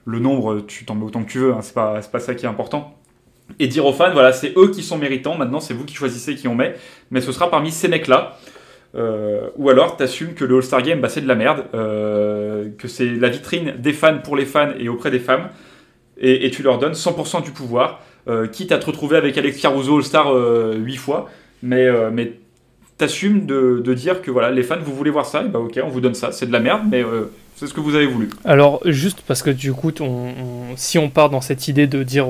le nombre, tu t'en mets autant que tu veux, hein, c'est pas, pas ça qui est important et dire aux fans, voilà, c'est eux qui sont méritants, maintenant c'est vous qui choisissez qui on met, mais ce sera parmi ces mecs-là. Euh, ou alors t'assumes que le All-Star Game, bah, c'est de la merde, euh, que c'est la vitrine des fans pour les fans et auprès des femmes, et, tu leur donnes 100% du pouvoir, euh, quitte à te retrouver avec Alex Caruso All-Star 8 fois, mais, mais t'assumes de, dire que voilà, les fans, vous voulez voir ça, et bah ok, on vous donne ça, c'est de la merde, mais c'est ce que vous avez voulu. Alors, juste parce que du coup, si on part dans cette idée de dire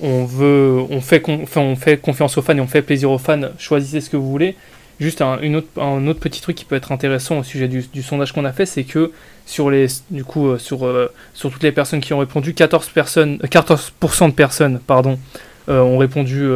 veut, on fait, on fait confiance aux fans et on fait plaisir aux fans, choisissez ce que vous voulez. juste un, autre, petit truc qui peut être intéressant au sujet du, sondage qu'on a fait, c'est que sur les, du coup, euh, euh, sur toutes les personnes qui ont répondu, 14 personnes, 14% de personnes, pardon, ont répondu,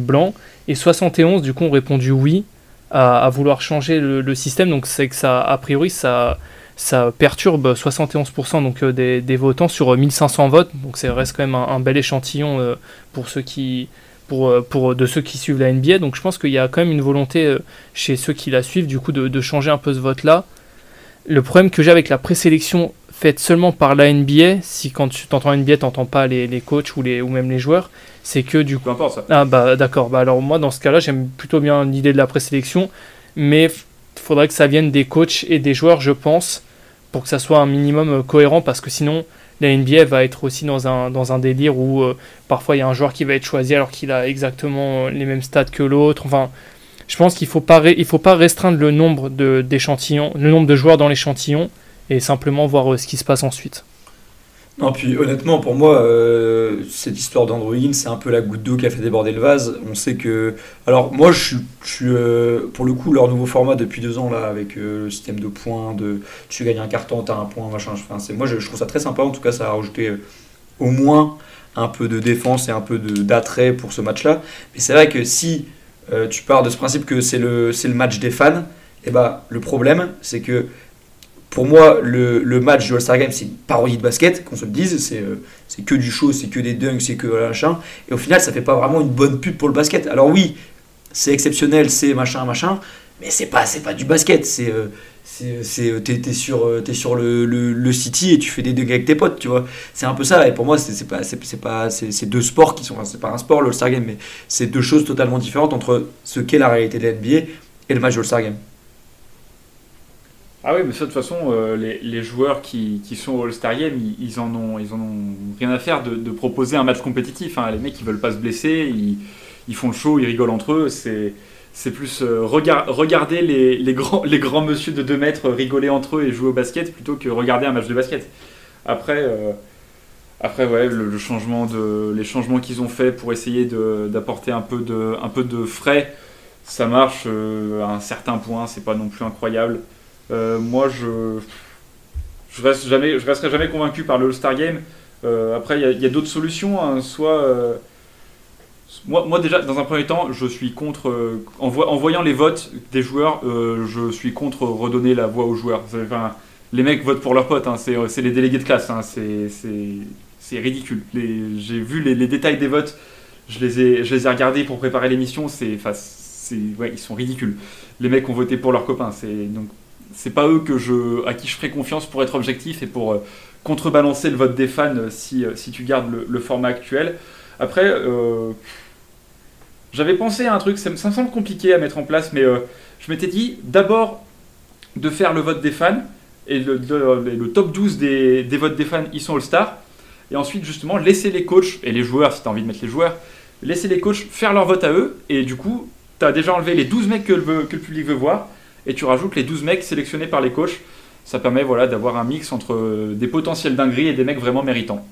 blanc et 71 du coup ont répondu oui à, vouloir changer le, système. Donc c'est que ça, a priori, ça, ça perturbe 71% donc, des, des, votants sur 1500 votes. Donc ça reste quand même un, un bel échantillon pour ceux qui pour, euh, pour de ceux qui suivent la NBA. Donc je pense qu'il y a quand même une volonté euh, chez ceux qui la suivent du coup de, de changer un peu ce vote-là. Le problème que j'ai avec la présélection faite seulement par la NBA, si quand tu t'entends NBA, t'entends pas les, les, coachs ou, les, ou même les joueurs, c'est que du coup... Peu ça. Ah bah d'accord, bah alors moi dans ce cas-là j'aime plutôt bien l'idée de la présélection, mais il faudrait que ça vienne des coachs et des joueurs je pense, pour que ça soit un minimum euh, cohérent, parce que sinon la NBA va être aussi dans un, délire où euh, parfois il y a un joueur qui va être choisi alors qu'il a exactement les mêmes stats que l'autre. Enfin, je pense qu'il faut, pas restreindre le nombre de joueurs dans l'échantillon et simplement voir euh, ce qui se passe ensuite. Non, puis honnêtement, pour moi, euh, cette histoire d'Andrew c'est un peu la goutte d'eau qui a fait déborder le vase. On sait que. Alors, moi, je suis, euh, pour le coup, leur nouveau format depuis deux ans, là, avec euh, le système de points, de tu gagnes un carton, tu as un point, machin. Enfin, moi, je, trouve ça très sympa. En tout cas, ça a rajouté au moins un peu de défense et un peu d'attrait pour ce match-là. Mais c'est vrai que si tu pars de ce principe que c'est le, le match des fans, et eh bah, le problème, c'est que pour moi, le, match du All-Star Game, c'est une parodie de basket, qu'on se le dise. C'est euh, que du show, c'est que des dunks, c'est que machin. Et au final, ça fait pas vraiment une bonne pub pour le basket. Alors oui, c'est exceptionnel, c'est machin, machin, mais c'est pas, pas du basket. C'est euh, c'est euh, t'es sur es sur le, city et tu fais des dunks avec tes potes tu vois c'est un peu ça et pour moi c'est pas deux sports qui sont c'est pas un sport le All-Star Game mais c'est deux choses totalement différentes entre ce qu'est la réalité de la NBA et le match de All-Star Game ah oui, mais ça, de toute façon, euh, les, joueurs qui, sont All-Star Game, ils, en ont, ils en ont rien à faire de, proposer un match compétitif. Hein. Les mecs, ils veulent pas se blesser, ils, ils, font le show, ils rigolent entre eux. C'est, c'est plus euh, regarder les, les, grands, les grands monsieur de 2 mètres rigoler entre eux et jouer au basket plutôt que regarder un match de basket. Après, euh, après ouais, le, changement de, les changements qu'ils ont fait pour essayer d'apporter un, peu de, un peu de frais, ça marche à un certain point, c'est pas non plus incroyable. Euh, moi, je je, reste jamais, je resterai jamais convaincu par le All-Star Game. Euh, après, il y a, d'autres solutions. Hein. Soit, euh, moi, déjà, dans un premier temps, je suis contre, en, voyant les votes des joueurs, je suis contre redonner la voix aux joueurs. Les mecs votent pour leurs potes, hein. c'est les délégués de classe, hein. c'est ridicule. J'ai vu les, détails des votes, je les ai, regardés pour préparer l'émission, ils sont ridicules. Les mecs ont voté pour leurs copains, donc c'est pas eux que je, à qui je ferai confiance pour être objectif et pour euh, contrebalancer le vote des fans euh, si, euh, si tu gardes le, format actuel. Après, j'avais pensé à un truc, ça me, semble compliqué à mettre en place, mais je m'étais dit d'abord de faire le vote des fans et le, top 12 des, des, votes des fans, ils sont All-Star. Et ensuite, justement, laisser les coachs et les joueurs, si tu as envie de mettre les joueurs, laisser les coachs faire leur vote à eux. Et du coup, tu as déjà enlevé les 12 mecs que le, que le public veut voir et tu rajoutes les 12 mecs sélectionnés par les coachs. Ça permet voilà, d'avoir un mix entre euh, des potentiels dingueries et des mecs vraiment méritants.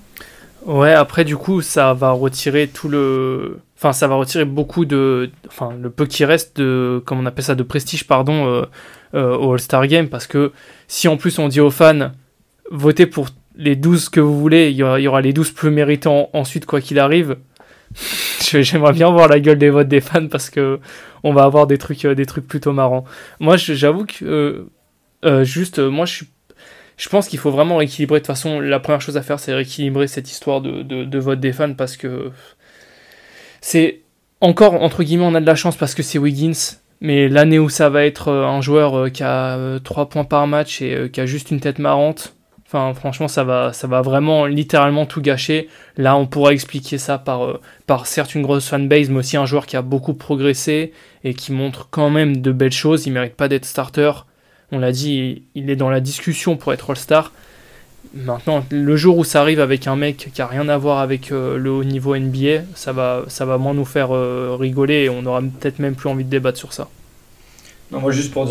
Ouais, après du coup, ça va retirer tout le, enfin, ça va retirer beaucoup de, enfin, le peu qui reste de, comme on appelle ça, de prestige, pardon, euh, euh, au All-Star Game, parce que si en plus on dit aux fans, votez pour les 12 que vous voulez, il y aura les 12 plus méritants ensuite, quoi qu'il arrive. J'aimerais bien voir la gueule des votes des fans parce que on va avoir des trucs, euh, plutôt marrants. Moi, j'avoue que euh, euh, juste, moi, je suis je pense qu'il faut vraiment rééquilibrer. De toute façon, la première chose à faire, c'est rééquilibrer cette histoire de, de, vote des fans parce que c'est encore, entre guillemets, on a de la chance parce que c'est Wiggins. Mais l'année où ça va être un joueur qui a 3 points par match et qui a juste une tête marrante, Franchement, ça va, ça va vraiment littéralement tout gâcher. Là, on pourra expliquer ça par, euh, par certes une grosse fanbase, mais aussi un joueur qui a beaucoup progressé et qui montre quand même de belles choses. Il mérite pas d'être starter. On l'a dit, il est dans la discussion pour être All-Star. Maintenant, le jour où ça arrive avec un mec qui a rien à voir avec euh, le haut niveau NBA, ça va, ça va moins nous faire euh, rigoler et on aura peut-être même plus envie de débattre sur ça. Non, moi juste pour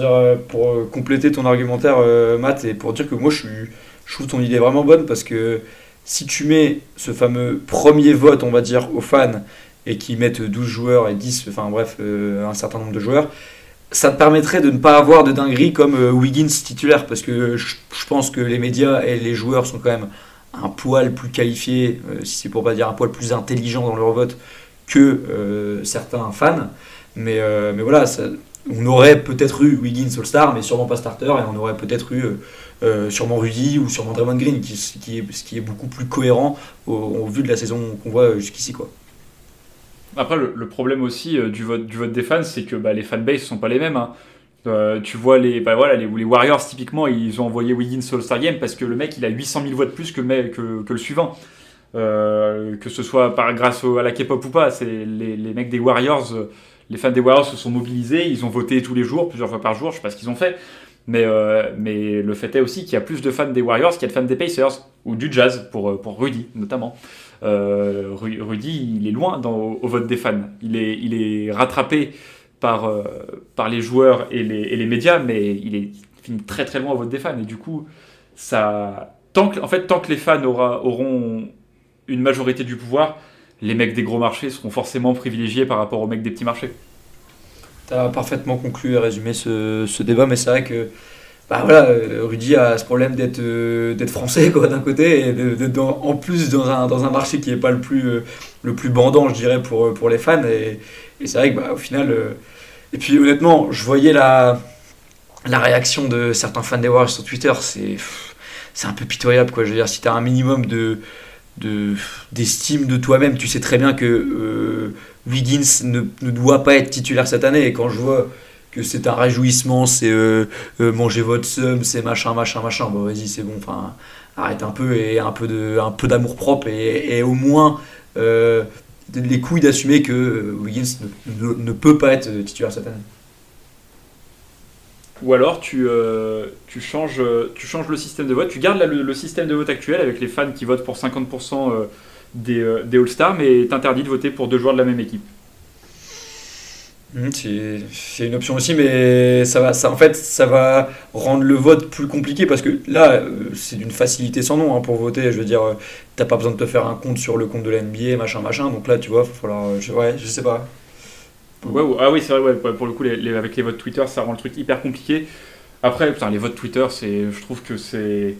compléter ton argumentaire, Matt, et pour dire que moi je suis je trouve ton idée vraiment bonne parce que si tu mets ce fameux premier vote, on va dire, aux fans et qu'ils mettent 12 joueurs et 10, enfin bref, euh, un certain nombre de joueurs, ça te permettrait de ne pas avoir de dinguerie comme Wiggins titulaire, parce que je, pense que les médias et les joueurs sont quand même un poil plus qualifiés, si c'est pour pas dire un poil plus intelligent dans leur vote que certains fans. Mais, mais voilà, ça, on aurait peut-être eu Wiggins All-Star, mais sûrement pas starter, et on aurait peut-être eu euh, euh, sûrement Rudy ou sûrement Draymond Green, ce qui est beaucoup plus cohérent au, vu de la saison qu'on voit jusqu'ici. Quoi. Après, le, problème aussi euh, du, vote, du vote des fans, c'est que bah, les fanbases sont pas les mêmes. Hein. tu vois les, bah, les, Warriors typiquement ils ont envoyé Wiggins All Star Game parce que le mec il a 800 000 voix de plus que, le suivant que ce soit par grâce à la K-pop ou pas c'est les, mecs des Warriors les fans des Warriors se sont mobilisés, ils ont voté tous les jours, plusieurs fois par jour, je sais pas ce qu'ils ont fait. Mais, euh, mais le fait est aussi qu'il y a plus de fans des Warriors qu'il y a de fans des Pacers, ou du Jazz, pour, euh, pour Rudy notamment. Euh, Rudy, il est loin au, vote des fans. Il est, il est rattrapé par, par les joueurs et les, et les, médias, mais il est très très loin au vote des fans. Et du coup, ça, tant que, en fait, tant que les fans auront une majorité du pouvoir, les mecs des gros marchés seront forcément privilégiés par rapport aux mecs des petits marchés. Tu as parfaitement conclu et résumé ce, débat, mais c'est vrai que bah voilà, euh, Rudy a ce problème d'être euh, français d'un côté et d'être en plus dans un, dans un marché qui n'est pas le plus, euh, le plus bandant je dirais pour, pour les fans et, c'est vrai que bah, au final et puis honnêtement je voyais la, la réaction de certains fans des Warriors sur Twitter c'est c'est un peu pitoyable quoi je veux dire si tu as un minimum de d'estime de, toi-même. Tu sais très bien que euh, Wiggins ne, ne, doit pas être titulaire cette année. Et quand je vois que c'est un réjouissement, c'est euh, euh, manger votre somme, c'est machin, machin, machin, bon vas-y, c'est bon, enfin, arrête un peu et un peu, de, un peu d'amour propre et, au moins les couilles d'assumer que Wiggins ne, ne, peut pas être titulaire cette année. Ou alors tu, euh, changes, tu changes le système de vote, tu gardes le, système de vote actuel avec les fans qui votent pour 50% euh, des, euh, All-Stars, mais t'interdis de voter pour deux joueurs de la même équipe. Mmh, c'est une option aussi, mais ça va, ça, en fait, ça va rendre le vote plus compliqué parce que là, c'est d'une facilité sans nom hein, pour voter. Je veux dire, t'as pas besoin de te faire un compte sur le compte de la NBA, machin, machin. Donc là, tu vois, il va falloir. ouais, je sais pas ah oui, c'est vrai, pour le coup, avec les votes Twitter, ça rend le truc hyper compliqué. Après, putain, les votes Twitter, je trouve que c'est.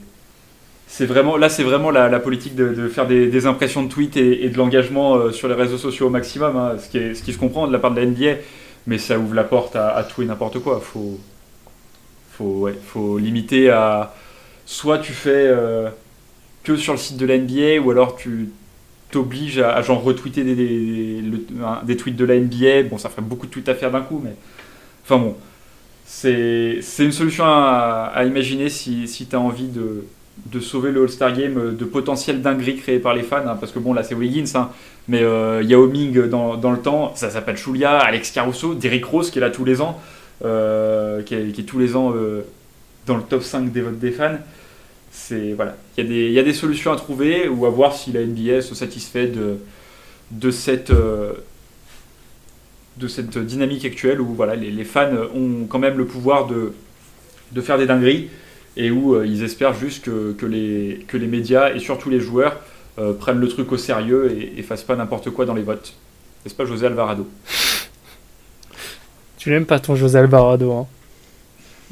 C'est vraiment, là, c'est vraiment la, politique de, faire des, impressions de tweets et, de l'engagement euh, sur les réseaux sociaux au maximum, hein, ce, qui ce qui se comprend de la part de la NBA, mais ça ouvre la porte à, tout et n'importe quoi. Faut, faut, faut limiter à. Soit tu fais euh, que sur le site de la NBA, ou alors tu t'oblige à, genre retweeter des, tweets de la NBA. Bon, ça ferait beaucoup de tweets à faire d'un coup, mais. Enfin bon. C'est une solution à, imaginer si, si tu as envie de, de sauver le All-Star Game de potentiels dingueries créées par les fans. Hein, parce que bon, là c'est Wiggins, hein, mais euh, Yao Ming dans, dans, le temps, ça s'appelle Chulia, Alex Caruso, Derrick Rose qui est là tous les ans, euh, qui, est, qui, est, tous les ans euh, dans le top 5 des votes des fans c'est voilà, il y, a des solutions à trouver ou à voir si la NBA se satisfait de, de cette euh, de cette dynamique actuelle où voilà, les, les, fans ont quand même le pouvoir de, de faire des dingueries et où euh, ils espèrent juste que, que, les, que les médias et surtout les joueurs euh, prennent le truc au sérieux et, et fassent pas n'importe quoi dans les votes. N'est-ce pas José Alvarado? Tu n'aimes pas ton José Alvarado hein?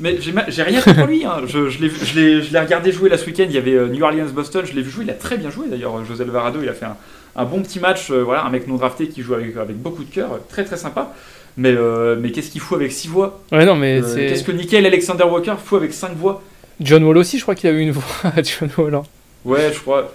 Mais j'ai rien contre lui. Hein. Je, je l'ai regardé jouer là ce week-end. Il y avait euh, New Orleans-Boston. Je l'ai vu jouer. Il a très bien joué d'ailleurs. José Alvarado, il a fait un, bon petit match. Euh, voilà, un mec non drafté qui joue avec, avec beaucoup de cœur. Très très sympa. Mais, euh, mais qu'est-ce qu'il fout avec 6 voix? Ouais, non, mais Qu'est-ce que Nickel Alexander Walker fout avec 5 voix? John Wall aussi, je crois qu'il a eu une voix. John Wall. Hein. Ouais, je crois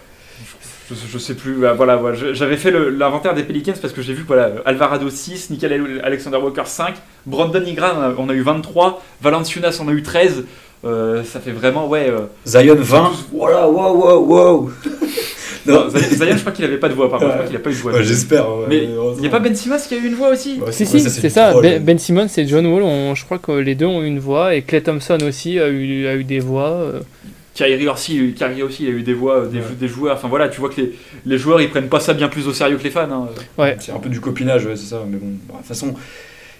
je, sais plus, bah, voilà, voilà j'avais fait l'inventaire des Pelicans parce que j'ai vu voilà, Alvarado 6, Nickel Alexander Walker 5, Brandon Ingram on a eu 23, Valanciunas on a eu 13, euh, ça fait vraiment, ouais. Euh, Zion 20, voilà, wow, wow, wow. non. Zion, je crois qu'il avait pas de voix, par contre, je crois qu'il a pas eu de voix. J'espère. mais il n'y a pas Ben Simmons qui a eu une voix aussi? Si, si, c'est ça. Ben, ben, Simmons et John Wall, je crois que les deux ont eu une voix, et Clay Thompson aussi a eu, a eu des voix. Kyrie aussi, Kyrie aussi, il a eu des voix, des, des, joueurs. Enfin voilà, tu vois que les, les, joueurs ils prennent pas ça bien plus au sérieux que les fans. Hein. Ouais. C'est un peu du copinage, c'est ça. Mais bon, de toute façon,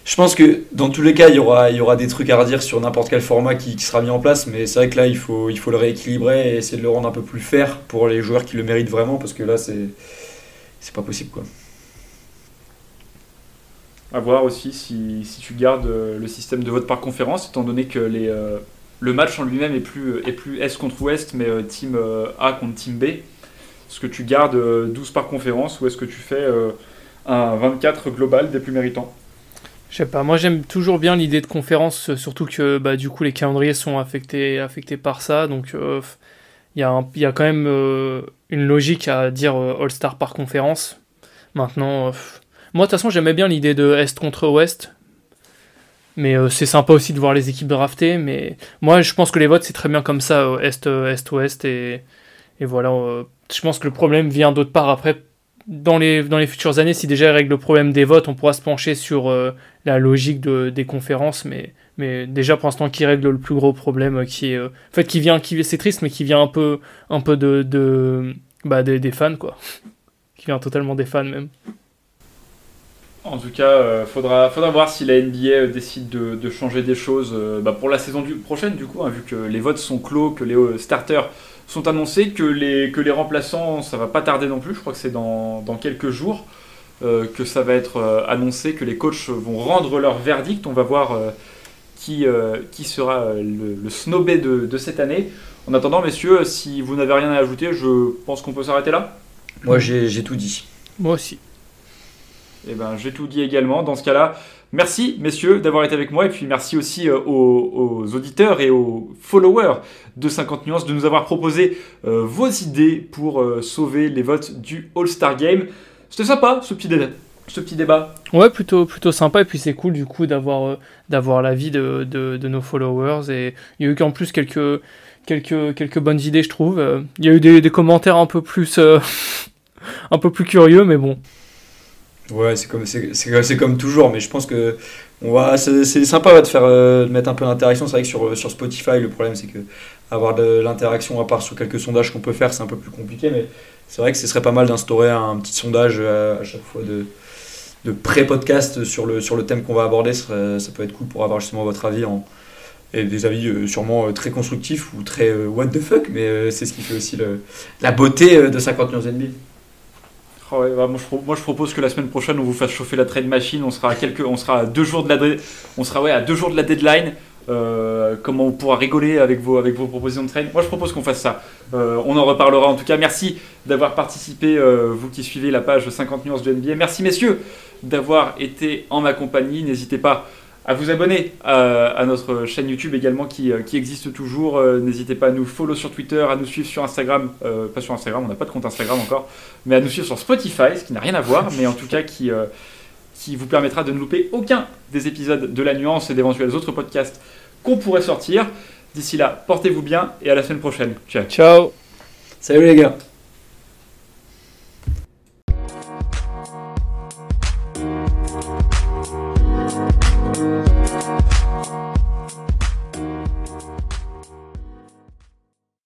je pense que dans tous les cas, il y aura, il y aura des trucs à redire sur n'importe quel format qui, sera mis en place. Mais c'est vrai que là, il faut, il faut le rééquilibrer et essayer de le rendre un peu plus fair pour les joueurs qui le méritent vraiment, parce que là, c'est, c'est pas possible quoi. À voir aussi si, si tu gardes euh, le système de vote par conférence, étant donné que les, euh, le match en lui-même est plus, est plus contre Ouest, mais euh, team euh, A contre team B. Est-ce que tu gardes euh, 12 par conférence ou est-ce que tu fais euh, un 24 global des plus méritants? Je sais pas, moi j'aime toujours bien l'idée de conférence, euh, surtout que bah, du coup les calendriers sont affectés, affectés par ça, donc euh, il y, a un- il y a quand même euh, une logique à dire euh, All-Star par conférence. Maintenant, euh, moi de toute façon j'aimais bien l'idée de Est contre Ouest, mais euh, c'est sympa aussi de voir les équipes draftées, mais moi je pense que les votes c'est très bien comme ça, euh, Est, euh, Est, Ouest, et, et voilà, je pense que le problème vient d'autre part après. Dans les, dans les futures années, si déjà ils règlent le problème des votes, on pourra se pencher sur la logique de, des conférences, mais, mais déjà pour l'instant qui règle le plus gros problème qui est en fait qui vient qui c'est triste mais qui vient un peu un peu de, de bah des fans quoi qui vient totalement des fans même En tout cas, euh, faudra, faudra voir si la NBA euh, décide de, de changer des choses euh, bah, pour la saison du- prochaine, du coup, hein, vu que les votes sont clos, que les euh, starters sont annoncés, que les, que les remplaçants, ça va pas tarder non plus, je crois que c'est dans, dans quelques jours euh, que ça va être euh, annoncé, que les coachs vont rendre leur verdict. On va voir euh, qui, euh, qui sera euh, le, le snobé de, de cette année. En attendant, messieurs, si vous n'avez rien à ajouter, je pense qu'on peut s'arrêter là. Moi, j'ai tout dit. moi aussi Eh ben, j'ai tout dit également. Dans ce cas-là, merci, messieurs, d'avoir été avec moi. Et puis, merci aussi euh, aux, auditeurs et aux followers de 50 Nuances de nous avoir proposé euh, vos idées pour euh, sauver les votes du All-Star Game. C'était sympa, ce petit, dé- ce petit débat. ouais plutôt plutôt sympa et puis c'est cool du coup d'avoir d'avoir l'avis de, de, nos followers et il y a eu qu'en plus quelques quelques quelques bonnes idées je trouve il y a eu des, des commentaires un peu plus un peu plus curieux mais bon Ouais, c'est comme, comme toujours, mais je pense que c'est, sympa de faire euh, de mettre un peu d'interaction. C'est vrai que sur, sur Spotify, le problème c'est que avoir de l'interaction, à part sur quelques sondages qu'on peut faire, c'est un peu plus compliqué, mais c'est vrai que ce serait pas mal d'instaurer un petit sondage euh, à, chaque fois de, de pré-podcast sur le, sur le thème qu'on va aborder. Ça peut être cool pour avoir justement votre avis en, et des avis euh, sûrement euh, très constructifs ou très euh, what the fuck, mais euh, c'est ce qui fait aussi la beauté euh, de 50 News NBA. Ouais, bah, moi, je, propose que la semaine prochaine, on vous fasse chauffer la trade machine. On sera à, quelques, on sera deux jours de la, on sera, ouais, à deux jours de la deadline. Euh, comment on pourra rigoler avec vos, avec vos propositions de trade. Moi, je propose qu'on fasse ça. Euh, on en reparlera en tout cas. Merci d'avoir participé, euh, vous qui suivez la page 50 nuances de NBA. Merci, messieurs, d'avoir été en ma compagnie. N'hésitez pas à vous abonner à, à notre chaîne YouTube également qui, euh, qui existe toujours. Euh, N'hésitez pas à nous follow sur Twitter, à nous suivre sur Instagram. Euh, pas sur Instagram, on n'a pas de compte Instagram encore mais à nous suivre sur Spotify, ce qui n'a rien à voir, mais en tout cas qui, euh, qui vous permettra de ne louper aucun des épisodes de La Nuance et d'éventuels autres podcasts qu'on pourrait sortir. D'ici là, portez-vous bien et à la semaine prochaine. Ciao. ciao Salut les gars